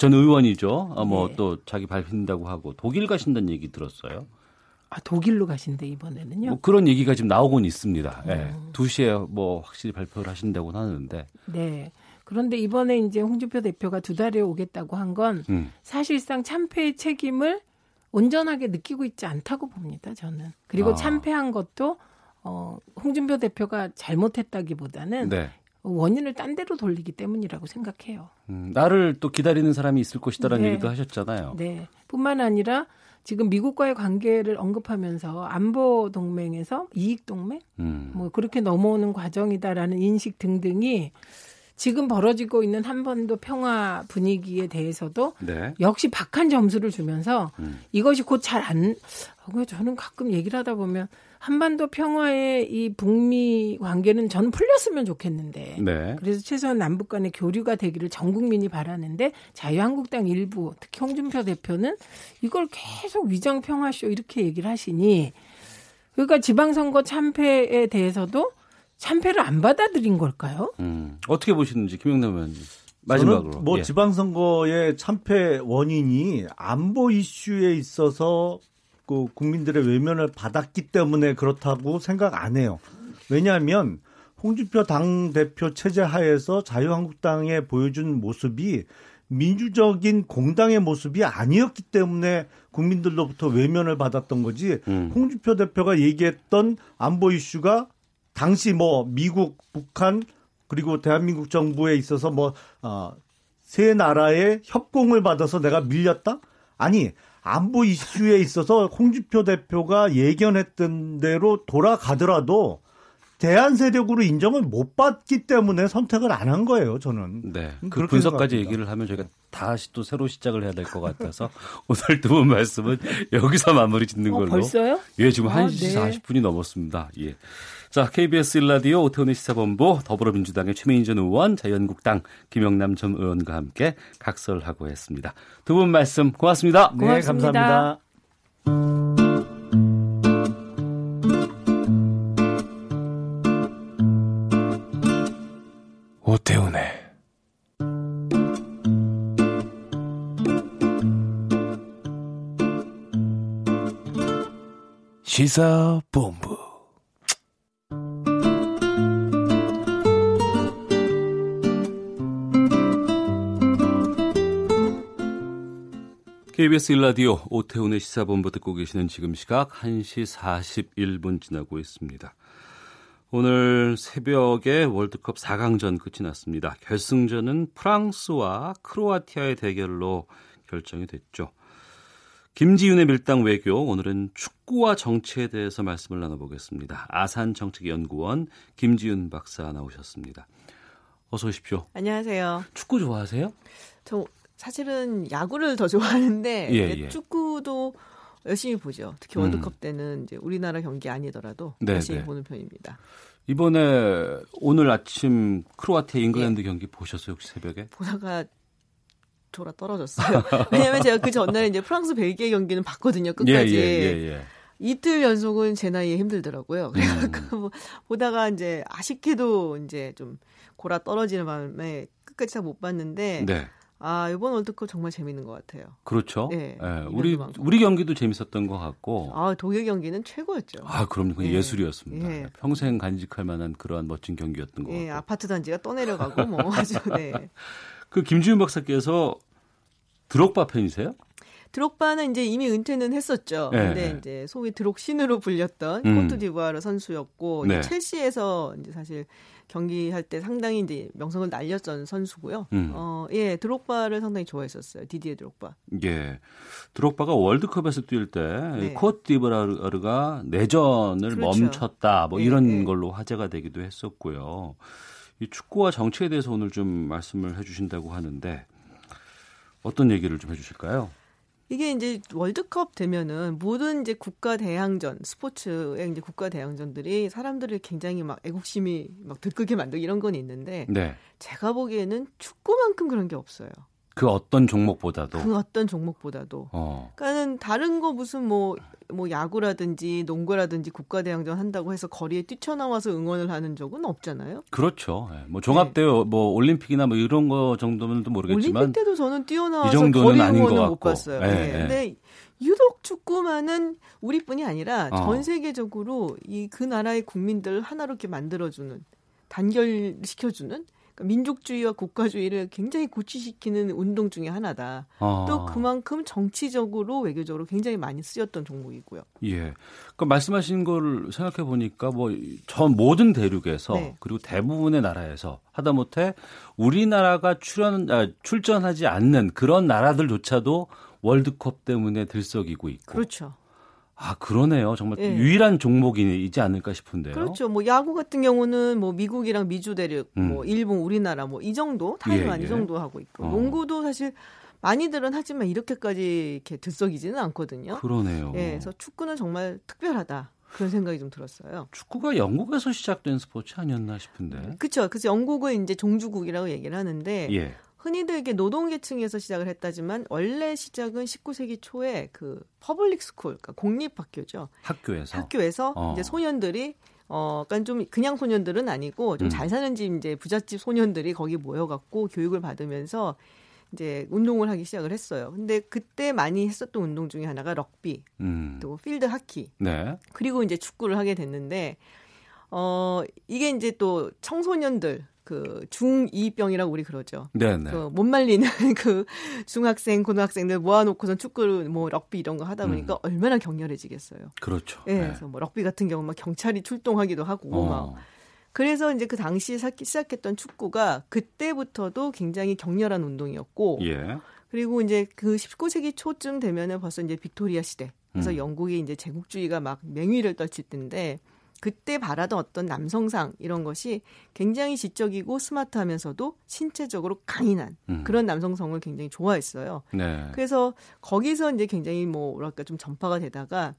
S2: 전 의원이죠. 아, 어, 뭐또 예. 네. 자기 밝힌다고 하고 독일 가신다는 얘기 들었어요.
S9: 아, 독일로 가신대 이번에는요?
S2: 뭐 그런 얘기가 지금 나오곤 있습니다. 예. 네. 2시에 뭐 확실히 발표를 하신다고 하는데.
S9: 네. 그런데 이번에 이제 홍준표 대표가 두 달에 오겠다고 한건 음. 사실상 참패의 책임을 온전하게 느끼고 있지 않다고 봅니다. 저는. 그리고 아. 참패한 것도 어, 홍준표 대표가 잘못했다기보다는 네. 원인을 딴 데로 돌리기 때문이라고 생각해요.
S2: 음, 나를 또 기다리는 사람이 있을 것이다라는 네. 얘기도 하셨잖아요.
S9: 네. 뿐만 아니라 지금 미국과의 관계를 언급하면서 안보 동맹에서 이익 동맹 음. 뭐 그렇게 넘어오는 과정이다라는 인식 등등이 지금 벌어지고 있는 한반도 평화 분위기에 대해서도 네. 역시 박한 점수를 주면서 음. 이것이 곧 잘안 어, 저는 가끔 얘기를 하다 보면 한반도 평화의 이 북미 관계는 저는 풀렸으면 좋겠는데 네. 그래서 최소한 남북 간의 교류가 되기를 전 국민이 바라는데 자유한국당 일부 특히 홍준표 대표는 이걸 계속 위장 평화쇼 이렇게 얘기를 하시니 그러니까 지방선거 참패에 대해서도 참패를 안 받아들인 걸까요?
S2: 음. 어떻게 보시는지 김영남 의원님. 마지막으로. 저는
S10: 뭐 예. 지방선거의 참패 원인이 안보 이슈에 있어서 그 국민들의 외면을 받았기 때문에 그렇다고 생각 안 해요. 왜냐하면 홍준표 당 대표 체제 하에서 자유한국당에 보여준 모습이 민주적인 공당의 모습이 아니었기 때문에 국민들로부터 외면을 받았던 거지. 음. 홍준표 대표가 얘기했던 안보 이슈가 당시 뭐 미국, 북한 그리고 대한민국 정부에 있어서 뭐세 어, 나라의 협공을 받아서 내가 밀렸다? 아니 안보 이슈에 있어서 홍준표 대표가 예견했던 대로 돌아가더라도 대한 세력으로 인정을 못 받기 때문에 선택을 안 한 거예요, 저는.
S2: 네. 음, 그 분석까지 얘기를 하면 저희가 다시 또 새로 시작을 해야 될 것 같아서 [laughs] 오늘 두 분 말씀은 여기서 마무리 짓는 어, 걸로. 어,
S9: 벌써요?
S2: 예, 지금 아, 1시 네. 40분이 넘었습니다. 예. 자, KBS 일라디오 오태훈의 시사본부 더불어민주당의 최민희 전 의원, 자유한국당 김영남 전 의원과 함께 각설하고 했습니다. 두 분 말씀 고맙습니다. 네, 고맙습니다. 네, 감사합니다. 오태훈의 시사본부 KBS 일라디오 오태훈의 시사본부 듣고 계시는 지금 시각 1시 41분 지나고 있습니다. 오늘 새벽에 월드컵 4강전 끝이 났습니다. 결승전은 프랑스와 크로아티아의 대결로 결정이 됐죠. 김지윤의 밀당 외교 오늘은 축구와 정치에 대해서 말씀을 나눠보겠습니다. 아산 정책연구원 김지윤 박사 나오셨습니다. 어서 오십시오.
S17: 안녕하세요.
S2: 축구 좋아하세요?
S17: 저 사실은 야구를 더 좋아하는데 예, 예. 축구도 열심히 보죠. 특히 음. 월드컵 때는 이제 우리나라 경기 아니더라도 네, 열심히 네. 보는 편입니다.
S2: 이번에 오늘 아침 크로아티아 잉글랜드 예. 경기 보셨어요 혹시 새벽에?
S17: 보다가 돌아 떨어졌어요. [laughs] 왜냐하면 제가 그 전날 이제 프랑스 벨기에 경기는 봤거든요 예, 예, 끝까지. 예, 이틀 연속은 제 나이에 힘들더라고요. 그래서 음. 뭐 보다가 이제 아쉽게도 이제 좀 골아 떨어지는 마음에 끝까지 다 못 봤는데 네. 아 이번 월드컵 정말 재밌는 것 같아요.
S2: 그렇죠. 네, 네. 우리 방송. 우리 경기도 재밌었던 것 같고.
S17: 아 독일 경기는 최고였죠.
S2: 아그럼그 네. 예, 예술이었습니다. 네. 평생 간직할 만한 그러한 멋진 경기였던 것 같아요.
S17: 아파트 단지가 또 내려가고 뭐 [laughs] 아주 네.
S2: 그 김지윤 박사께서 드록바 팬이세요?
S17: 드록바는 이제 이미 은퇴는 했었죠. 네. 근데 네. 이제 소위 드록 신으로 불렸던 음. 코트디부아르 선수였고 네. 첼시에서 이제 사실 경기할 때 상당히 이제 명성을 날렸던 선수고요. 음. 어, 예, 드록바를 상당히 좋아했었어요. 디디에 드록바.
S2: 예. 드록바가 월드컵에서 뛸때 네. 코트디부아르가 내전을 그렇죠. 멈췄다. 뭐 네. 이런 예. 걸로 화제가 되기도 했었고요. 이 축구와 정치에 대해서 오늘 좀 말씀을 해 주신다고 하는데 어떤 얘기를 좀 해 주실까요?
S17: 이게 이제 월드컵 되면은 모든 이제 국가 대항전 스포츠의 이제 국가 대항전들이 사람들을 굉장히 막 애국심이 막 들끓게 만들고 이런 건 있는데 네. 제가 보기에는 축구만큼 그런 게 없어요.
S2: 그 어떤 종목보다도
S17: 그 어떤 종목보다도 어. 그러니까는 다른 거 무슨 뭐뭐 야구라든지 농구라든지 국가대항전 한다고 해서 거리에 뛰쳐나와서 응원을 하는 적은 없잖아요.
S2: 그렇죠. 예. 뭐 종합대회 네. 뭐 올림픽이나 뭐 이런 거 정도는 모르겠지만
S17: 올림픽 때도 저는 뛰어나와서 거리 응원을 못 봤어요. 예, 네, 네. 근데 유독 축구만은 우리뿐이 아니라 어. 전 세계적으로 이 그 나라의 국민들 하나로 이렇게 만들어주는 단결시켜주는 그러니까 민족주의와 국가주의를 굉장히 고취시키는 운동 중의 하나다. 아. 또 그만큼 정치적으로 외교적으로 굉장히 많이 쓰였던 종목이고요.
S2: 예. 그 그러니까 말씀하신 걸 생각해 보니까 뭐 전 모든 대륙에서 네. 그리고 대부분의 나라에서 하다못해 우리나라가 출연 아, 출전하지 않는 그런 나라들조차도 월드컵 때문에 들썩이고 있고
S17: 그렇죠.
S2: 아 그러네요. 정말 예. 유일한 종목이지 않을까 싶은데요.
S17: 그렇죠. 뭐 야구 같은 경우는 뭐 미국이랑 미주 대륙, 음. 뭐 일본, 우리나라 뭐 이 정도 타이완 예, 예. 이 정도 하고 있고 어. 농구도 사실 많이들은 하지만 이렇게까지 이렇게 들썩이지는 않거든요.
S2: 그러네요.
S17: 예, 그래서 축구는 정말 특별하다. 그런 생각이 좀 들었어요.
S2: 축구가 영국에서 시작된 스포츠 아니었나 싶은데.
S17: 그렇죠. 그래서 영국은 이제 종주국이라고 얘기를 하는데 예. 흔히들 이게 노동계층에서 시작을 했다지만 원래 시작은 19세기 초에 그 퍼블릭 스쿨, 그러니까 공립학교죠.
S2: 학교에서
S17: 학교에서 어. 이제 소년들이 어, 그러니까 좀 그냥 소년들은 아니고 좀잘 음. 사는 집 이제 부잣집 소년들이 거기 모여갖고 교육을 받으면서 이제 운동을 하기 시작을 했어요. 근데 그때 많이 했었던 운동 중에 하나가 럭비, 음. 또 필드 하키, 네. 그리고 이제 축구를 하게 됐는데 어 이게 이제 또 청소년들 그 중2병이라고 우리 그러죠. 네네. 그못 말리는 [laughs] 그 중학생, 고등학생들 모아놓고선 축구, 뭐 럭비 이런 거 하다 보니까 음. 얼마나 격렬해지겠어요.
S2: 그렇죠.
S17: 예, 네. 그래서 뭐 럭비 같은 경우 막 경찰이 출동하기도 하고 어. 막. 그래서 이제 그 당시에 시작했던 축구가 그때부터도 굉장히 격렬한 운동이었고. 예. 그리고 이제 그 19세기 초쯤 되면은 벌써 이제 빅토리아 시대. 그래서 음. 영국이 이제 제국주의가 막 맹위를 떨칠 때인데 그때 바라던 어떤 남성상 이런 것이 굉장히 지적이고 스마트하면서도 신체적으로 강인한 음. 그런 남성성을 굉장히 좋아했어요. 네. 그래서 거기서 이제 굉장히 뭐 뭐랄까 좀 전파가 되다가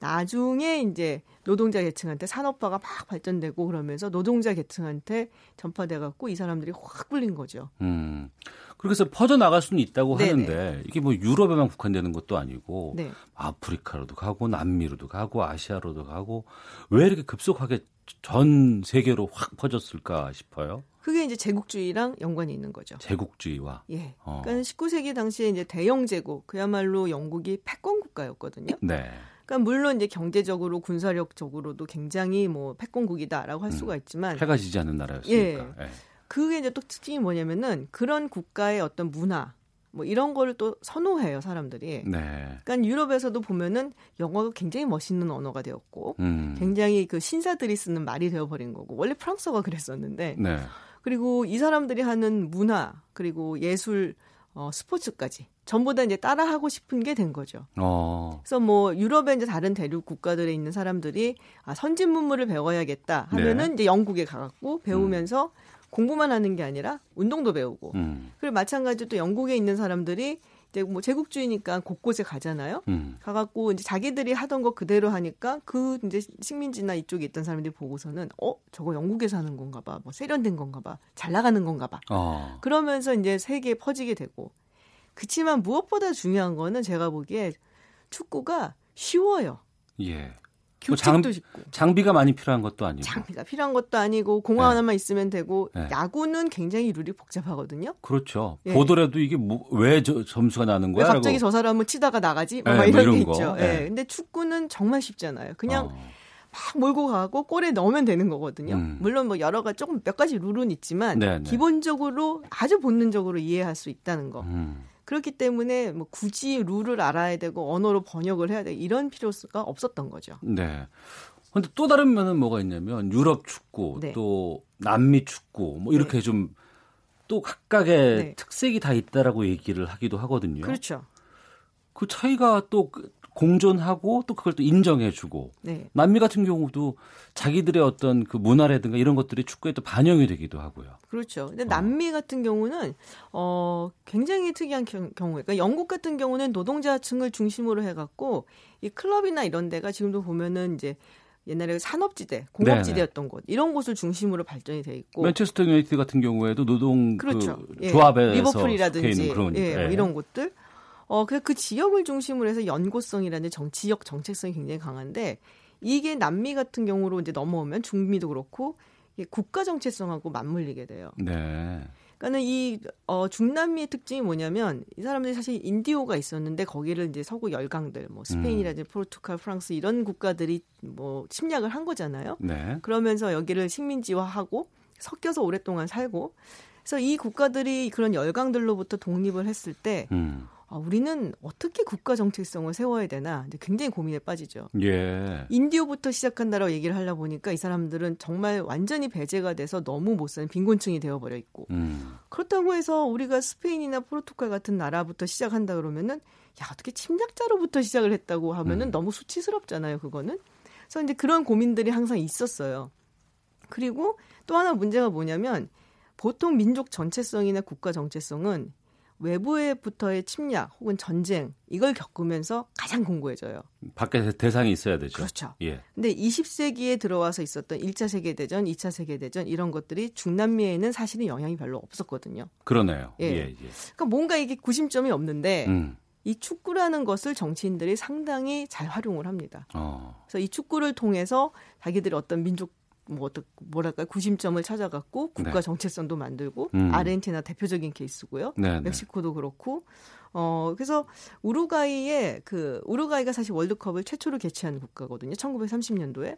S17: 나중에 이제 노동자 계층한테 산업화가 막 발전되고 그러면서 노동자 계층한테 전파돼 갖고 이 사람들이 확 불린 거죠.
S2: 음. 그렇게 해서 퍼져 나갈 수는 있다고 네네. 하는데 이게 뭐 유럽에만 국한되는 것도 아니고 네. 아프리카로도 가고 남미로도 가고 아시아로도 가고 왜 이렇게 급속하게 전 세계로 확 퍼졌을까 싶어요.
S17: 그게 이제 제국주의랑 연관이 있는 거죠.
S2: 제국주의와.
S17: 예. 어. 그러니까 19세기 당시에 이제 대영 제국, 그야말로 영국이 패권 국가였거든요. 네. 그러니까 물론 이제 경제적으로 군사력적으로도 굉장히 뭐 패권국이다라고 할 음. 수가 있지만
S2: 해가 지지 않는 나라였으니까. 예. 예.
S17: 그게 이제 또 특징이 뭐냐면은 그런 국가의 어떤 문화 뭐 이런 거를 또 선호해요 사람들이. 네. 그러니까 유럽에서도 보면은 영어가 굉장히 멋있는 언어가 되었고 음. 굉장히 그 신사들이 쓰는 말이 되어버린 거고 원래 프랑스어가 그랬었는데 네. 그리고 이 사람들이 하는 문화 그리고 예술 어, 스포츠까지 전부 다 이제 따라하고 싶은 게 된 거죠. 어. 그래서 뭐 유럽의 이제 다른 대륙 국가들에 있는 사람들이 아, 선진 문물을 배워야겠다 하면은 네. 이제 영국에 가갖고 음. 배우면서 음. 공부만 하는 게 아니라 운동도 배우고 음. 그리고 마찬가지로 또 영국에 있는 사람들이 이제 뭐 제국주의니까 곳곳에 가잖아요. 음. 가갖고 이제 자기들이 하던 거 그대로 하니까 그 이제 식민지나 이쪽에 있던 사람들이 보고서는 어 저거 영국에 사는 건가봐, 뭐 세련된 건가봐, 잘 나가는 건가봐. 어. 그러면서 이제 세계에 퍼지게 되고 그치만 무엇보다 중요한 거는 제가 보기에 축구가 쉬워요.
S2: 예. 뭐
S17: 교책도
S2: 쉽고 장비가 많이 필요한 것도 아니고
S17: 장비가 필요한 것도 아니고 공 네. 예. 하나만 있으면 되고 네. 야구는 굉장히 룰이 복잡하거든요.
S2: 그렇죠. 예. 보더라도 이게 뭐, 왜 저, 점수가 나는 거야?
S17: 갑자기
S2: 라고.
S17: 저 사람은 치다가 나가지? 네, 막 이런, 예, 뭐 이런 게 있죠. 예. 근데 축구는 정말 쉽잖아요. 그냥 어. 막 몰고 가고 골에 넣으면 되는 거거든요. 음. 물론 뭐 여러 가지 조금 몇 가지 룰은 있지만 네, 네. 기본적으로 아주 본능적으로 이해할 수 있다는 거. 음. 그렇기 때문에 뭐 굳이 룰을 알아야 되고 언어로 번역을 해야 되고 이런 필요가 없었던 거죠.
S2: 네. 근데 또 다른 면은 뭐가 있냐면 유럽 축구 네. 또 남미 축구 뭐 이렇게 네. 좀또 각각의 네. 특색이 다 있다라고 얘기를 하기도 하거든요.
S17: 그렇죠.
S2: 그 차이가 또 그 공존하고 또 그걸 또 인정해주고 네. 남미 같은 경우도 자기들의 어떤 그 문화라든가 이런 것들이 축구에 또 반영이 되기도 하고요.
S17: 그렇죠. 근데 어. 남미 같은 경우는 어 굉장히 특이한 경우. 그러니까 영국 같은 경우는 노동자층을 중심으로 해갖고 이 클럽이나 이런 데가 지금도 보면은 이제 옛날에 산업지대, 네, 공업지대였던 곳 이런 곳을 중심으로 발전이 돼 있고
S2: 맨체스터 유나이티드 같은 경우에도 노동 그 그렇죠. 그 조합에서
S17: 리버풀이라든지 예, 뭐 예. 이런 곳들 어, 그래서 그 지역을 중심으로 해서 연고성이라는 정, 지역 정체성이 굉장히 강한데 이게 남미 같은 경우로 이제 넘어오면 중미도 그렇고 국가 정체성하고 맞물리게 돼요. 네. 그러니까는 이 어, 중남미의 특징이 뭐냐면 이 사람들이 사실 인디오가 있었는데 거기를 이제 서구 열강들 뭐 스페인이라든지 음. 포르투갈, 프랑스 이런 국가들이 뭐 침략을 한 거잖아요.
S2: 네.
S17: 그러면서 여기를 식민지화하고 섞여서 오랫동안 살고 그래서 이 국가들이 그런 열강들로부터 독립을 했을 때 음. 아, 우리는 어떻게 국가 정체성을 세워야 되나 굉장히 고민에 빠지죠.
S2: 예.
S17: 인디오부터 시작한다라고 얘기를 하려 보니까 이 사람들은 정말 완전히 배제가 돼서 너무 못 사는 빈곤층이 되어버려 있고 음. 그렇다고 해서 우리가 스페인이나 포르투갈 같은 나라부터 시작한다 그러면은 야 어떻게 침략자로부터 시작을 했다고 하면은 음. 너무 수치스럽잖아요 그거는. 그래서 이제 그런 고민들이 항상 있었어요. 그리고 또 하나 문제가 뭐냐면 보통 민족 전체성이나 국가 정체성은 외부에부터의 침략 혹은 전쟁 이걸 겪으면서 가장 공고해져요.
S2: 밖에 대상이 있어야 되죠.
S17: 그렇죠. 예. 근데 20세기에 들어와서 있었던 1차 세계 대전, 2차 세계 대전 이런 것들이 중남미에는 사실은 영향이 별로 없었거든요.
S2: 그러네요. 예. 예, 예.
S17: 그러니까 뭔가 이게 구심점이 없는데 음. 이 축구라는 것을 정치인들이 상당히 잘 활용을 합니다. 어. 그래서 이 축구를 통해서 자기들이 어떤 민족 뭐 어떻 뭐랄까 구심점을 찾아갖고 국가 네. 정체성도 만들고 음. 아르헨티나 대표적인 케이스고요. 네, 네 멕시코도 그렇고 어 그래서 우루과이의 그 우루과이가 사실 월드컵을 최초로 개최한 국가거든요. 1930년도에.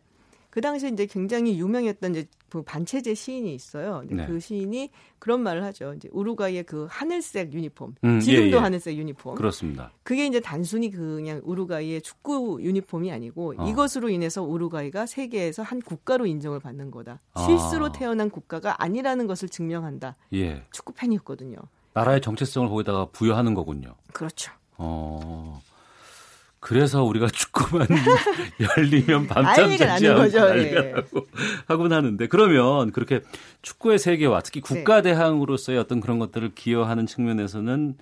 S17: 그 당시 이제 굉장히 유명했던 이제 그 반체제 시인이 있어요. 네. 그 시인이 그런 말을 하죠. 이제 우루과이의 그 하늘색 유니폼, 음, 예, 지금도 예, 예. 하늘색 유니폼.
S2: 그렇습니다.
S17: 그게 이제 단순히 그냥 우루과이의 축구 유니폼이 아니고 어. 이것으로 인해서 우루과이가 세계에서 한 국가로 인정을 받는 거다. 아. 실수로 태어난 국가가 아니라는 것을 증명한다. 예. 축구 팬이었거든요.
S2: 나라의 정체성을 거기다가 부여하는 거군요.
S17: 그렇죠.
S2: 어. 그래서 우리가 축구만 [laughs] [laughs] 열리면 밤잠자지 않고 예. 난리라고 나는데 그러면 그렇게 축구의 세계와 특히 네. 국가 대항으로서의 어떤 그런 것들을 기여하는 측면에서는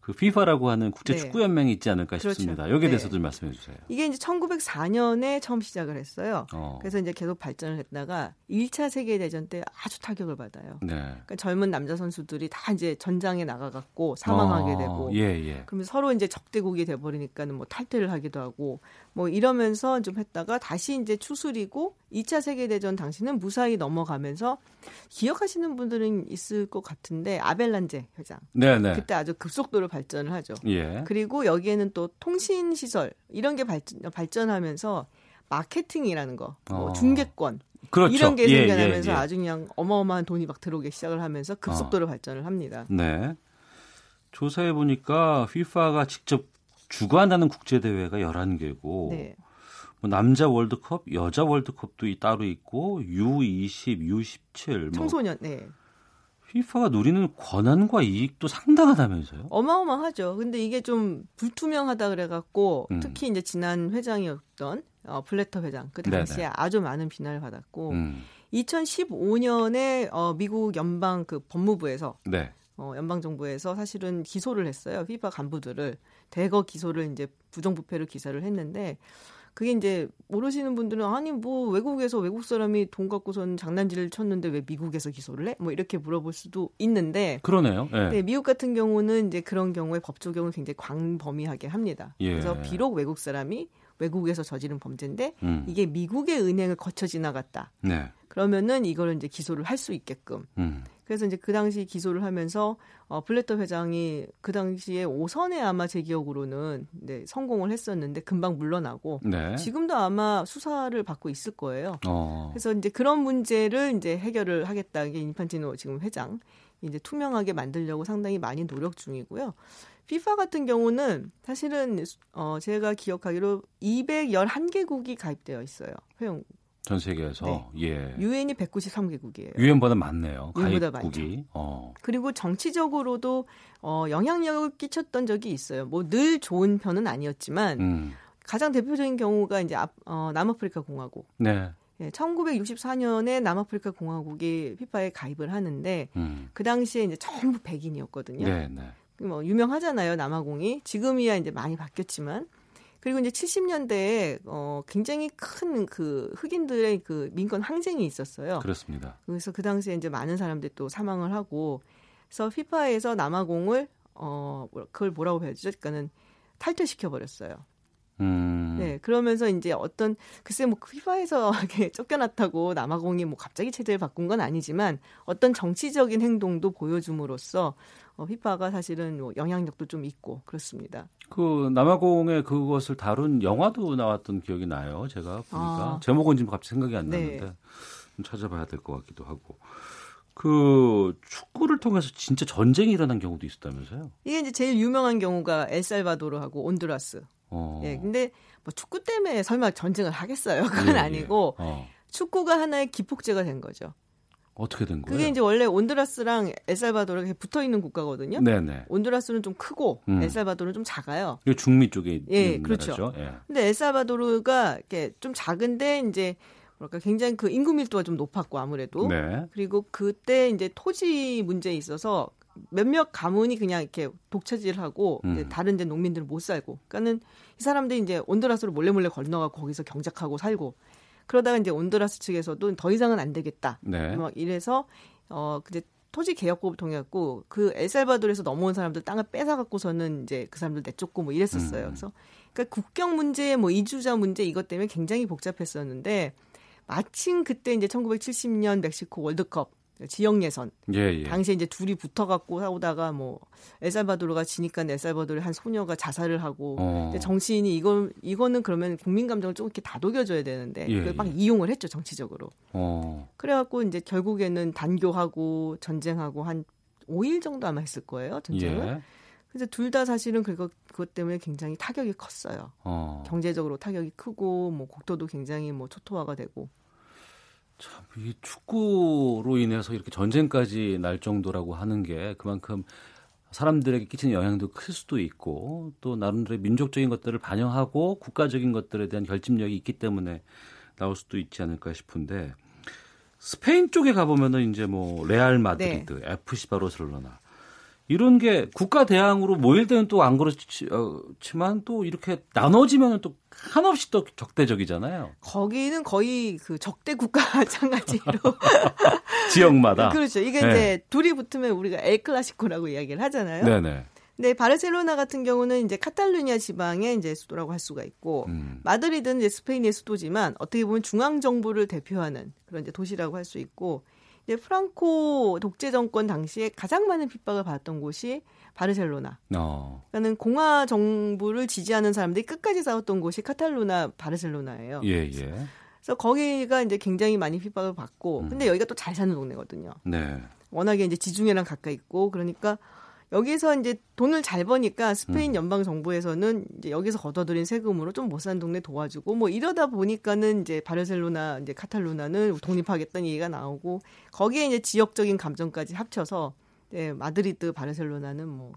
S2: 그 FIFA라고 하는 국제 네. 축구 연맹이 있지 않을까 그렇죠. 싶습니다. 여기에 네. 대해서 좀 말씀해 주세요. 이게 이제
S17: 1904년에 처음 시작을 했어요. 어. 그래서 이제 계속 발전을 했다가 1차 세계 대전 때 아주 타격을 받아요. 네. 그러니까 젊은 남자 선수들이 다 이제 전장에 나가갖고 사망하게 아, 되고, 예, 예. 그러면 서로 이제 적대국이 돼버리니까는 뭐 탈퇴를 하기도 하고, 뭐 이러면서 좀 했다가 다시 이제 추스리고 2차 세계 대전 당시는 무사히 넘어가면서 기억하시는 분들은 있을 것 같은데 아벨란제 회장, 네, 네. 그때 아주 급속도로 발전을 하죠. 예. 그리고 여기에는 또 통신 시설 이런 게 발전, 발전하면서 마케팅이라는 거, 뭐 어. 중계권, 그렇죠. 이런 게 생겨나면서 예, 예, 예. 아주 그냥 어마어마한 돈이 막 들어오기 시작을 하면서 급속도로 어. 발전을 합니다.
S2: 네. 조사해 보니까 휘파가 직접 주관하는 국제 대회가 11개고 네. 뭐 남자 월드컵, 여자 월드컵도 따로 있고 U20, U17
S17: 뭐 청소년 뭐. 네.
S2: 피파가 누리는 권한과 이익도 상당하다면서요?
S17: 어마어마하죠. 근데 이게 좀 불투명하다 그래갖고 음. 특히 이제 지난 회장이었던 어, 플래터 회장 그 당시에 네네. 아주 많은 비난을 받았고 음. 2015년에 어, 미국 연방 그 법무부에서 네. 어, 연방 정부에서 사실은 기소를 했어요 피파 간부들을 대거 기소를 이제 부정부패를 기사를 했는데 그게 이제 모르시는 분들은 아니 뭐 외국에서 외국 사람이 돈 갖고선 장난질을 쳤는데 왜 미국에서 기소를 해? 뭐 이렇게 물어볼 수도 있는데
S2: 그러네요.
S17: 네. 네 미국 같은 경우는 이제 그런 경우에 법 적용을 굉장히 광범위하게 합니다. 예. 그래서 비록 외국 사람이 외국에서 저지른 범죄인데 음. 이게 미국의 은행을 거쳐 지나갔다. 네. 그러면은 이거를 이제 기소를 할 수 있게끔. 음. 그래서 이제 그 당시 기소를 하면서 어 블레터 회장이 그 당시에 5선에 아마 제 기억으로는 네, 성공을 했었는데 금방 물러나고 네. 지금도 아마 수사를 받고 있을 거예요. 어. 그래서 이제 그런 문제를 이제 해결을 하겠다. 이게 인판티노 지금 회장 이제 투명하게 만들려고 상당히 많이 노력 중이고요. 피파 같은 경우는 사실은 어 제가 기억하기로 211개국이 가입되어 있어요. 회원국. 전
S2: 세계에서 네. 예.
S17: 유엔이 193개국이에요.
S2: 유엔보다 많네요. 유엔보다 많죠.
S17: 어. 그리고 정치적으로도 어 영향력을 끼쳤던 적이 있어요. 뭐 늘 좋은 편은 아니었지만 음. 가장 대표적인 경우가 이제 아, 어, 남아프리카 공화국.
S2: 네. 예,
S17: 1964년에 남아프리카 공화국이 피파에 가입을 하는데 음. 그 당시에 이제 전부 백인이었거든요. 네, 네. 뭐 유명하잖아요. 남아공이. 지금이야 이제 많이 바뀌었지만. 그리고 이제 70년대에 어 굉장히 큰 그 흑인들의 그 민권 항쟁이 있었어요.
S2: 그렇습니다.
S17: 그래서 그 당시에 이제 많은 사람들이 또 사망을 하고 그래서 피파에서 남아공을 어 뭐, 그걸 뭐라고 해야 되죠? 그러니까는 탈퇴시켜 버렸어요.
S2: 음.
S17: 네, 그러면서 이제 어떤 글쎄 뭐 피파에서 [laughs] 이렇게 쫓겨났다고 남아공이 뭐 갑자기 체제를 바꾼 건 아니지만 어떤 정치적인 행동도 보여줌으로써 어, 휘파가 사실은 뭐 영향력도 좀 있고 그렇습니다.
S2: 그 남아공의 그것을 다룬 영화도 나왔던 기억이 나요. 제가 보니까 아. 제목은 지금 갑자기 생각이 안 네. 나는데 네. 찾아봐야 될 것 같기도 하고. 그 축구를 통해서 진짜 전쟁이 일어난 경우도 있었다면서요?
S17: 이게 이제 제일 유명한 경우가 엘살바도르하고 온두라스. 어. 예, 근데 뭐 축구 때문에 설마 전쟁을 하겠어요? 그건 예, 예. 아니고 예. 어. 축구가 하나의 기폭제가 된 거죠.
S2: 어떻게 된
S17: 거예요? 그게 이제 원래 온두라스랑 엘살바도르가 붙어 있는 국가거든요. 네네. 온두라스는 좀 크고 음. 엘살바도르는 좀 작아요.
S2: 이 중미 쪽에 예, 그렇죠. 나라죠?
S17: 예. 근데 엘살바도르가 이렇게 좀 작은데 이제 뭐랄까 굉장히 그 인구 밀도가 좀 높았고 아무래도 네. 그리고 그때 이제 토지 문제에 있어서 몇몇 가문이 그냥 이렇게 독차질하고 음. 이제 다른 이제 농민들을못 살고 그러니까는 이 사람들이 이제 온두라스로 몰래 몰래 건너가고 거기서 경작하고 살고 그러다가 이제 온두라스 측에서도 더 이상은 안 되겠다. 네. 막 뭐 이래서 어근제 토지 개혁법 을 통해갖고 그 엘살바도르에서 넘어온 사람들 땅을 뺏어갖고서는 이제 그 사람들 내쫓고 뭐 이랬었어요. 음. 그래서 그러니까 국경 문제, 뭐 이주자 문제 이것 때문에 굉장히 복잡했었는데 마침 그때 이제 1970년 멕시코 월드컵 지역 예선. 예, 예. 당시에 이제 둘이 붙어갖고 싸우다가 뭐 엘살바도르가 지니까 엘살바도르 한 소녀가 자살을 하고 어. 정치인이 이거 이거는 그러면 국민 감정을 조금 이렇게 다독여줘야 되는데 예, 그걸 막 예. 이용을 했죠 정치적으로. 어. 그래갖고 이제 결국에는 단교하고 전쟁하고 한 5일 정도 아마 했을 거예요 전쟁을. 예. 그래서 둘다 사실은 그거 그것 때문에 굉장히 타격이 컸어요. 어. 경제적으로 타격이 크고 뭐 국토도 굉장히 뭐 초토화가 되고.
S2: 참, 이 축구로 인해서 이렇게 전쟁까지 날 정도라고 하는 게 그만큼 사람들에게 끼치는 영향도 클 수도 있고 또 나름대로 민족적인 것들을 반영하고 국가적인 것들에 대한 결집력이 있기 때문에 나올 수도 있지 않을까 싶은데 스페인 쪽에 가보면은 이제 뭐 레알 마드리드, 네. FC 바르셀로나 이런 게 국가 대항으로 모일 때는 또 안 그렇지만 또 이렇게 나눠지면 또 한없이 또 적대적이잖아요.
S17: 거기는 거의 그 적대 국가 [laughs] 마찬가지로
S2: [laughs] 지역마다
S17: 그렇죠. 이게 네. 이제 둘이 붙으면 우리가 엘 클라시코라고 이야기를 하잖아요. 네네. 네, 바르셀로나 같은 경우는 이제 카탈루니아 지방의 이제 수도라고 할 수가 있고 음. 마드리드는 이제 스페인의 수도지만 어떻게 보면 중앙 정부를 대표하는 그런 이제 도시라고 할 수 있고 이제 네, 프랑코 독재 정권 당시에 가장 많은 핍박을 받았던 곳이 바르셀로나. 어. 그러니까는 공화 정부를 지지하는 사람들이 끝까지 싸웠던 곳이 카탈로나 바르셀로나예요.
S2: 예,
S17: 예.
S2: 그래서
S17: 거기가 이제 굉장히 많이 핍박을 받고, 음. 근데 여기가 또 잘 사는 동네거든요. 네. 워낙에 이제 지중해랑 가까이 있고, 그러니까 여기서 이제 돈을 잘 버니까 스페인 음. 연방 정부에서는 이제 여기서 걷어들인 세금으로 좀 못 산 동네 도와주고 뭐 이러다 보니까는 이제 바르셀로나 이제 카탈루나는 독립하겠다는 얘기가 나오고 거기에 이제 지역적인 감정까지 합쳐서 예, 마드리드 바르셀로나는 뭐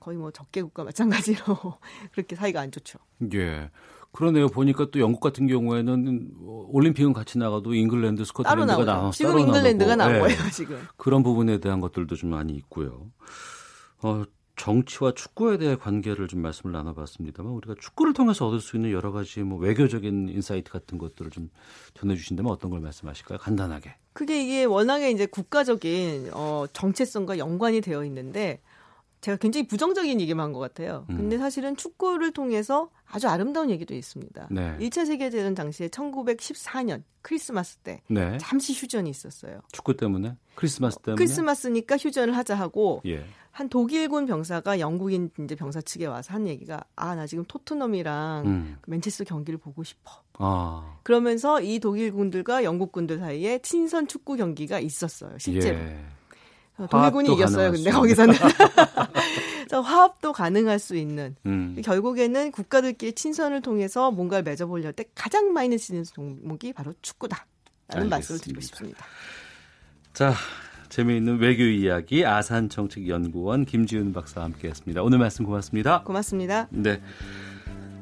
S17: 거의 뭐 적개국과 마찬가지로 [laughs] 그렇게 사이가 안 좋죠.
S2: 예. 그러네요. 보니까 또 영국 같은 경우에는 올림픽은 같이 나가도 잉글랜드, 스코틀랜드가 나와
S17: 지금 잉글랜드가 나온 예. 거예요, 지금.
S2: 그런 부분에 대한 것들도 좀 많이 있고요. 어, 정치와 축구에 대해 관계를 좀 말씀을 나눠봤습니다만 우리가 축구를 통해서 얻을 수 있는 여러 가지 뭐 외교적인 인사이트 같은 것들을 좀 전해주신다면 어떤 걸 말씀하실까요? 간단하게.
S17: 그게 이게 워낙에 이제 국가적인 어, 정체성과 연관이 되어 있는데 제가 굉장히 부정적인 얘기만 한 것 같아요. 음. 근데 사실은 축구를 통해서 아주 아름다운 얘기도 있습니다. 네. 1차 세계대전 당시에 1914년 크리스마스 때 네. 잠시 휴전이 있었어요.
S2: 축구 때문에? 크리스마스 때문에?
S17: 크리스마스니까 휴전을 하자 하고 예. 한 독일군 병사가 영국인 이제 병사 측에 와서 한 얘기가 아 나 지금 토트넘이랑 음. 그 맨체스터 경기를 보고 싶어. 아. 그러면서 이 독일군들과 영국군들 사이에 친선 축구 경기가 있었어요 실제로. 예. 독일군이 이겼어요. 근데 거기서는 [laughs] 화합도 가능할 수 있는 음. 결국에는 국가들끼리 친선을 통해서 뭔가를 맺어보려 때 가장 많이 쓰는 종목이 바로 축구다라는 알겠습니다. 말씀을 드리고 싶습니다.
S2: 자, 재미있는 외교 이야기 아산 정책연구원 김지윤 박사와 함께했습니다. 오늘 말씀 고맙습니다.
S17: 고맙습니다.
S2: 네.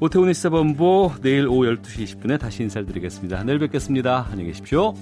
S2: 오태훈 시사본부 내일 오후 12시 20분에 다시 인사드리겠습니다. 내일 뵙겠습니다. 안녕히 계십시오.